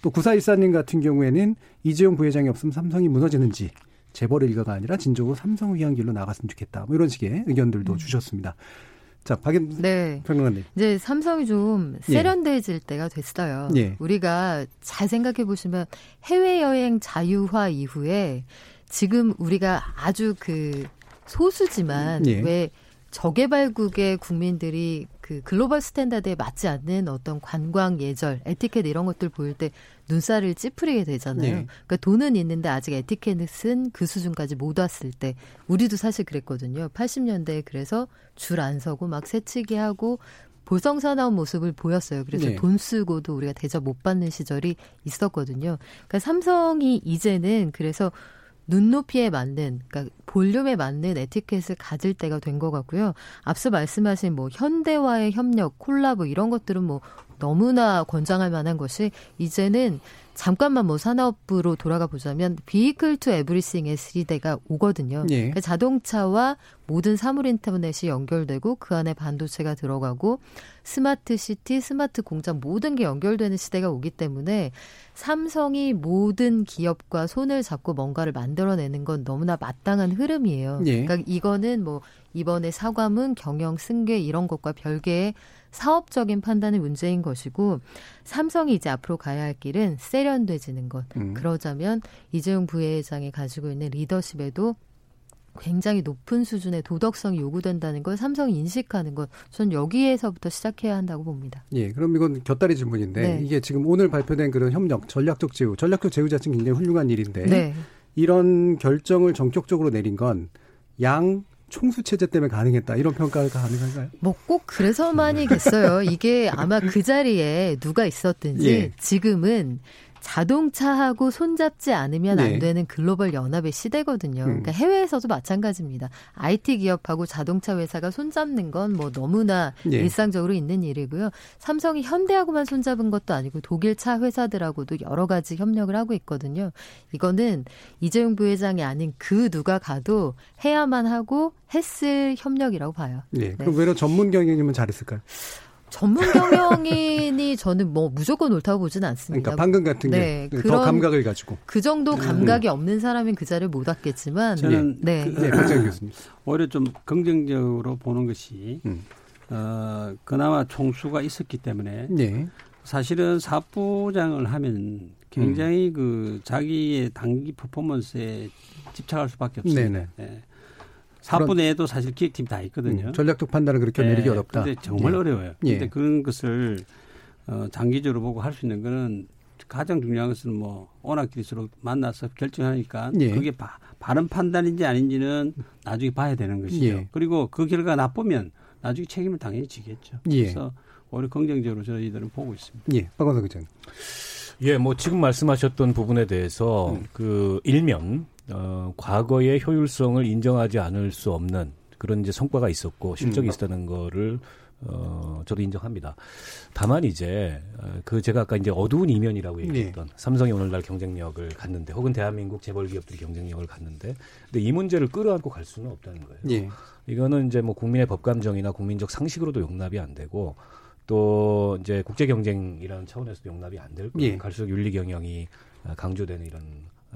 또 구사일사님 같은 경우에는 이재용 부회장이 없으면 삼성이 무너지는지 재벌 일가가 아니라 진정으로 삼성을 위한 길로 나갔으면 좋겠다. 뭐 이런 식의 의견들도 주셨습니다. 자, 박인 네. 평론가님. 이제 삼성이 좀 예. 세련돼질 때가 됐어요. 예. 우리가 잘 생각해 보시면 해외 여행 자유화 이후에 지금 우리가 아주 그 소수지만 예. 왜 저개발국의 국민들이 그 global standard에 맞지 않는 어떤 관광 예절, 에티켓 이런 것들 보일 때 눈살을 찌푸리게 되잖아요. 예. 그러니까 돈은 있는데 아직 에티켓은 그 수준까지 못 왔을 때 우리도 사실 그랬거든요. 80년대에 그래서 줄 안 서고 막 새치기 하고 볼썽사나운 모습을 보였어요. 그래서 네. 돈 쓰고도 우리가 대접 못 받는 시절이 있었거든요. 그러니까 삼성이 이제는 그래서 눈높이에 맞는, 그러니까 볼륨에 맞는 에티켓을 가질 때가 된 것 같고요. 앞서 말씀하신 뭐 현대와의 협력, 콜라보 이런 것들은 뭐 너무나 권장할 만한 것이 이제는 잠깐만 뭐 산업부로 돌아가 보자면 vehicle to everything의 시대가 오거든요. 예. 그러니까 자동차와 모든 사물 인터넷이 연결되고 그 안에 반도체가 들어가고 스마트 시티, 스마트 공장 모든 게 연결되는 시대가 오기 때문에 삼성이 모든 기업과 손을 잡고 뭔가를 만들어내는 건 너무나 마땅한 흐름이에요. 예. 그러니까 이거는 뭐 이번에 사과문, 경영 승계 이런 것과 별개의 사업적인 판단의 문제인 것이고 삼성이 이제 앞으로 가야 할 길은 세련돼지는 것. 음. 그러자면 이재용 부회장이 가지고 있는 리더십에도 굉장히 높은 수준의 도덕성이 요구된다는 걸 삼성이 인식하는 것. 전 여기에서부터 시작해야 한다고 봅니다. 예, 그럼 이건 곁다리 질문인데 네. 이게 지금 오늘 발표된 그런 협력, 전략적 제휴, 전략적 제휴 자체는 굉장히 훌륭한 일인데 네. 이런 결정을 전격적으로 내린 건 양 총수 체제 때문에 가능했다 이런 평가가 가능한가요? 뭐 꼭 그래서만이겠어요. 이게 아마 그 자리에 누가 있었든지 예. 지금은 자동차하고 손잡지 않으면 네. 안 되는 글로벌 연합의 시대거든요. 음. 그러니까 해외에서도 마찬가지입니다. IT 기업하고 자동차 회사가 손잡는 건 뭐 너무나 예. 일상적으로 있는 일이고요. 삼성이 현대하고만 손잡은 것도 아니고 독일 차 회사들하고도 여러 가지 협력을 하고 있거든요. 이거는 이재용 부회장이 아닌 그 누가 가도 해야만 하고 했을 협력이라고 봐요. 예, 그럼 외로 전문 경영이면 잘했을까요? 전문 경영인이 저는 뭐 무조건 옳다고 보지는 않습니다. 그러니까 방금 같은 네, 게더 그런- 감각을 가지고 그 정도 감각이 없는 사람은 그 자리를 못 왔겠지만, 저는 네. 그, 예, 박정 교수님. 오히려 좀 긍정적으로 보는 것이 음. 어, 그나마 총수가 있었기 때문에 예. 사실은 사부장을 하면 굉장히 그 자기의 단기 퍼포먼스에 집착할 수밖에 없습니다. 네네. 예. 사부 내에도 사실 기획팀 다 있거든요. 음, 전략적 판단을 그렇게 예, 내리기 어렵다. 근데 정말 예. 어려워요. 예. 근데 그런 것을 어, 장기적으로 보고 할 수 있는 거는 가장 중요한 것은 뭐 오락기술로 만나서 결정하니까 예. 그게 바, 바른 판단인지 아닌지는 나중에 봐야 되는 것이죠. 예. 그리고 그 결과가 나쁘면 나중에 책임을 당연히 지겠죠. 예. 그래서 오히려 긍정적으로 저희들은 보고 있습니다. 예, 박원석 의장님. 예, 뭐 지금 말씀하셨던 부분에 대해서 음. 그 일면 어, 과거의 효율성을 인정하지 않을 수 없는 그런 이제 성과가 있었고 실적이 음. 있었다는 거를 어, 저도 인정합니다. 다만 이제 어, 그 제가 아까 이제 어두운 이면이라고 얘기했던 네. 삼성이 오늘날 경쟁력을 갖는데 혹은 대한민국 재벌 기업들이 경쟁력을 갖는데 근데 이 문제를 끌어안고 갈 수는 없다는 거예요. 네. 이거는 이제 뭐 국민의 법감정이나 국민적 상식으로도 용납이 안 되고 또 이제 국제 경쟁이라는 차원에서도 용납이 안 될 거예요. 예. 갈수록 윤리 경영이 강조되는 이런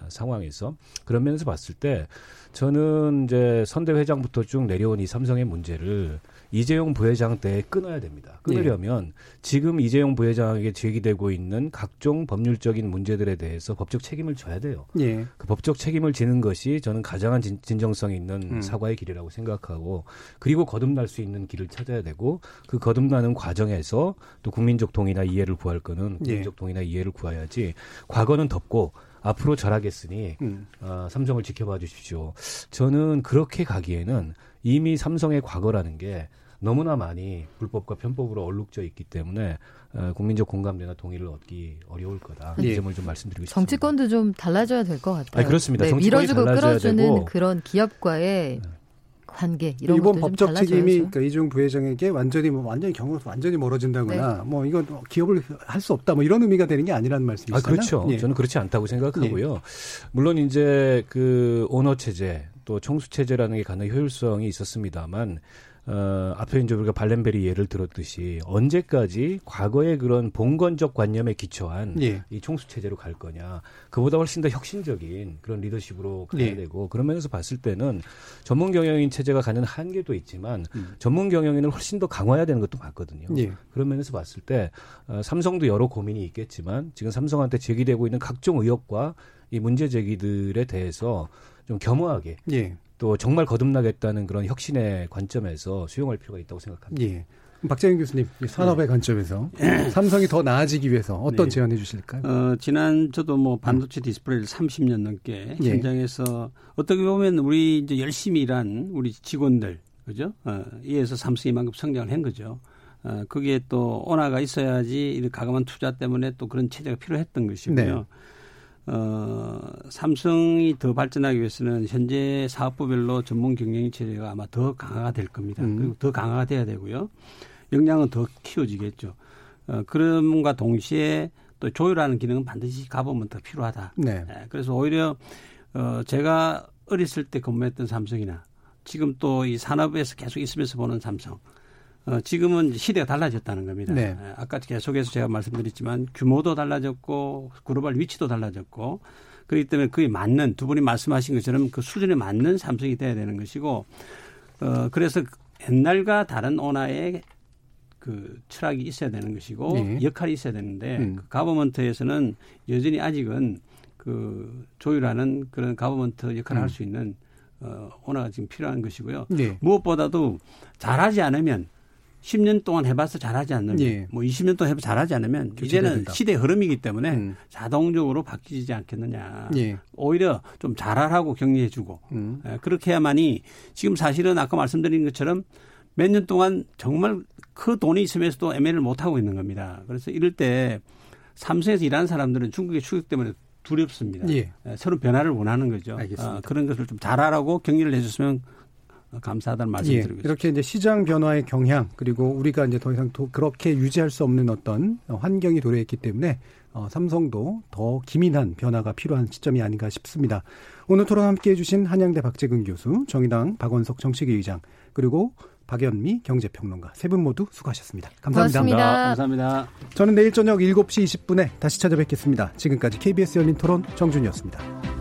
상황에서 그런 면에서 봤을 때 저는 이제 선대 회장부터 쭉 내려온 이 삼성의 문제를 이재용 부회장 때 끊어야 됩니다. 끊으려면 예. 지금 이재용 부회장에게 제기되고 있는 각종 법률적인 문제들에 대해서 법적 책임을 져야 돼요. 예. 그 법적 책임을 지는 것이 저는 가장한 진, 정성 있는 음. 사과의 길이라고 생각하고 그리고 거듭날 수 있는 길을 찾아야 되고 그 거듭나는 과정에서 또 국민적 동의나 이해를 구할 거는 예. 국민적 예. 동의나 이해를 구해야지 과거는 덮고 앞으로 잘하겠으니 음. 어, 삼성을 지켜봐 주십시오. 저는 그렇게 가기에는 이미 삼성의 과거라는 게 너무나 많이 불법과 편법으로 얼룩져 있기 때문에 어, 국민적 공감대나 동의를 얻기 어려울 거다. 이 예. 점을 좀 말씀드리고 싶습니다. 정치권도 좀 달라져야 될 것 같아요. 아니, 그렇습니다. 네, 밀어주고 끌어주는 되고. 그런 기업과의 네. 관계 이런 이번 법적 책임이 그러니까 이중 부회장에게 완전히 뭐 완전히 경우 완전히 멀어진다거나 네. 뭐 이건 기업을 할 수 없다 뭐 이런 의미가 되는 게 아니라는 말씀이시죠? 아 그렇죠. 예. 저는 그렇지 않다고 생각하고요. 예. 물론 이제 그 오너 체제 또 총수 체제라는 게 가능 효율성이 있었습니다만 어, 앞에 이제 우리가 발렌베리 예를 들었듯이 언제까지 과거의 그런 봉건적 관념에 기초한 예. 이 총수 체제로 갈 거냐. 그보다 훨씬 더 혁신적인 그런 리더십으로 가야 예. 되고 그런 면에서 봤을 때는 전문 경영인 체제가 가는 한계도 있지만 음. 전문 경영인을 훨씬 더 강화해야 되는 것도 맞거든요. 예. 그런 면에서 봤을 때 어, 삼성도 여러 고민이 있겠지만 지금 삼성한테 제기되고 있는 각종 의혹과 이 문제 제기들에 대해서 좀 겸허하게 예. 또 정말 거듭나겠다는 그런 혁신의 관점에서 수용할 필요가 있다고 생각합니다. 예. 박재현 교수님 산업의 네. 관점에서 삼성이 더 나아지기 위해서 어떤 네. 제안해 주실까요? 어, 지난 저도 뭐 반도체 디스플레이를 30년 넘게 예. 현장에서 어떻게 보면 우리 이제 열심히 일한 우리 직원들 그죠? 어, 이에서 삼성이 만큼 성장을 한 거죠. 어, 그게 또 원화가 있어야지 이런 가감한 투자 때문에 또 그런 체제가 필요했던 것이고요. 네. 어, 삼성이 더 발전하기 위해서는 현재 사업부별로 전문 경영 체제가 아마 더 강화가 될 겁니다. 음. 그리고 더 강화가 돼야 되고요. 역량은 더 키워지겠죠. 어, 그럼과 동시에 또 조율하는 기능은 반드시 가보면 더 필요하다. 네. 네. 그래서 오히려 어, 제가 어렸을 때 근무했던 삼성이나 지금 또 이 산업에서 계속 있으면서 보는 삼성 어, 지금은 시대가 달라졌다는 겁니다. 네. 예, 아까 계속해서 제가 말씀드렸지만 규모도 달라졌고 글로벌 위치도 달라졌고 그렇기 때문에 그에 맞는 두 분이 말씀하신 것처럼 그 수준에 맞는 삼성이 돼야 되는 것이고 어, 그래서 옛날과 다른 온화의 그 철학이 있어야 되는 것이고 네. 역할이 있어야 되는데 음. 그 가버먼트에서는 여전히 아직은 그 조율하는 그런 가버먼트 역할을 음. 할수 있는 어, 온화가 지금 필요한 것이고요. 네. 무엇보다도 잘하지 않으면 10년 동안 해봐서 잘하지 않는 예. 뭐 20년 동안 해봐서 잘하지 않으면 이제는 된다. 시대 흐름이기 때문에 음. 자동적으로 바뀌지 않겠느냐. 예. 오히려 좀 잘하라고 격려해주고 음. 예, 그렇게 해야만이 지금 사실은 아까 말씀드린 것처럼 몇 년 동안 정말 그 돈이 있으면서도 ML을 못 하고 있는 겁니다. 그래서 이럴 때 삼성에서 일하는 사람들은 중국의 추격 때문에 두렵습니다. 예. 예 서로 변화를 원하는 거죠. 알겠습니다. 아, 그런 것을 좀 잘하라고 격려를 해줬으면 감사하다는 말씀드리고 예, 이렇게 이제 시장 변화의 경향 그리고 우리가 이제 더 이상 도, 그렇게 유지할 수 없는 어떤 환경이 도래했기 때문에 어, 삼성도 더 기민한 변화가 필요한 시점이 아닌가 싶습니다. 오늘 토론 함께해 주신 한양대 박재근 교수, 정의당 박원석 정책위 의장 그리고 박연미 경제평론가 세 분 모두 수고하셨습니다. 감사합니다. 고맙습니다. 감사합니다. 저는 내일 저녁 7시 20분에 다시 찾아뵙겠습니다. 지금까지 KBS 열린 토론 정준이었습니다.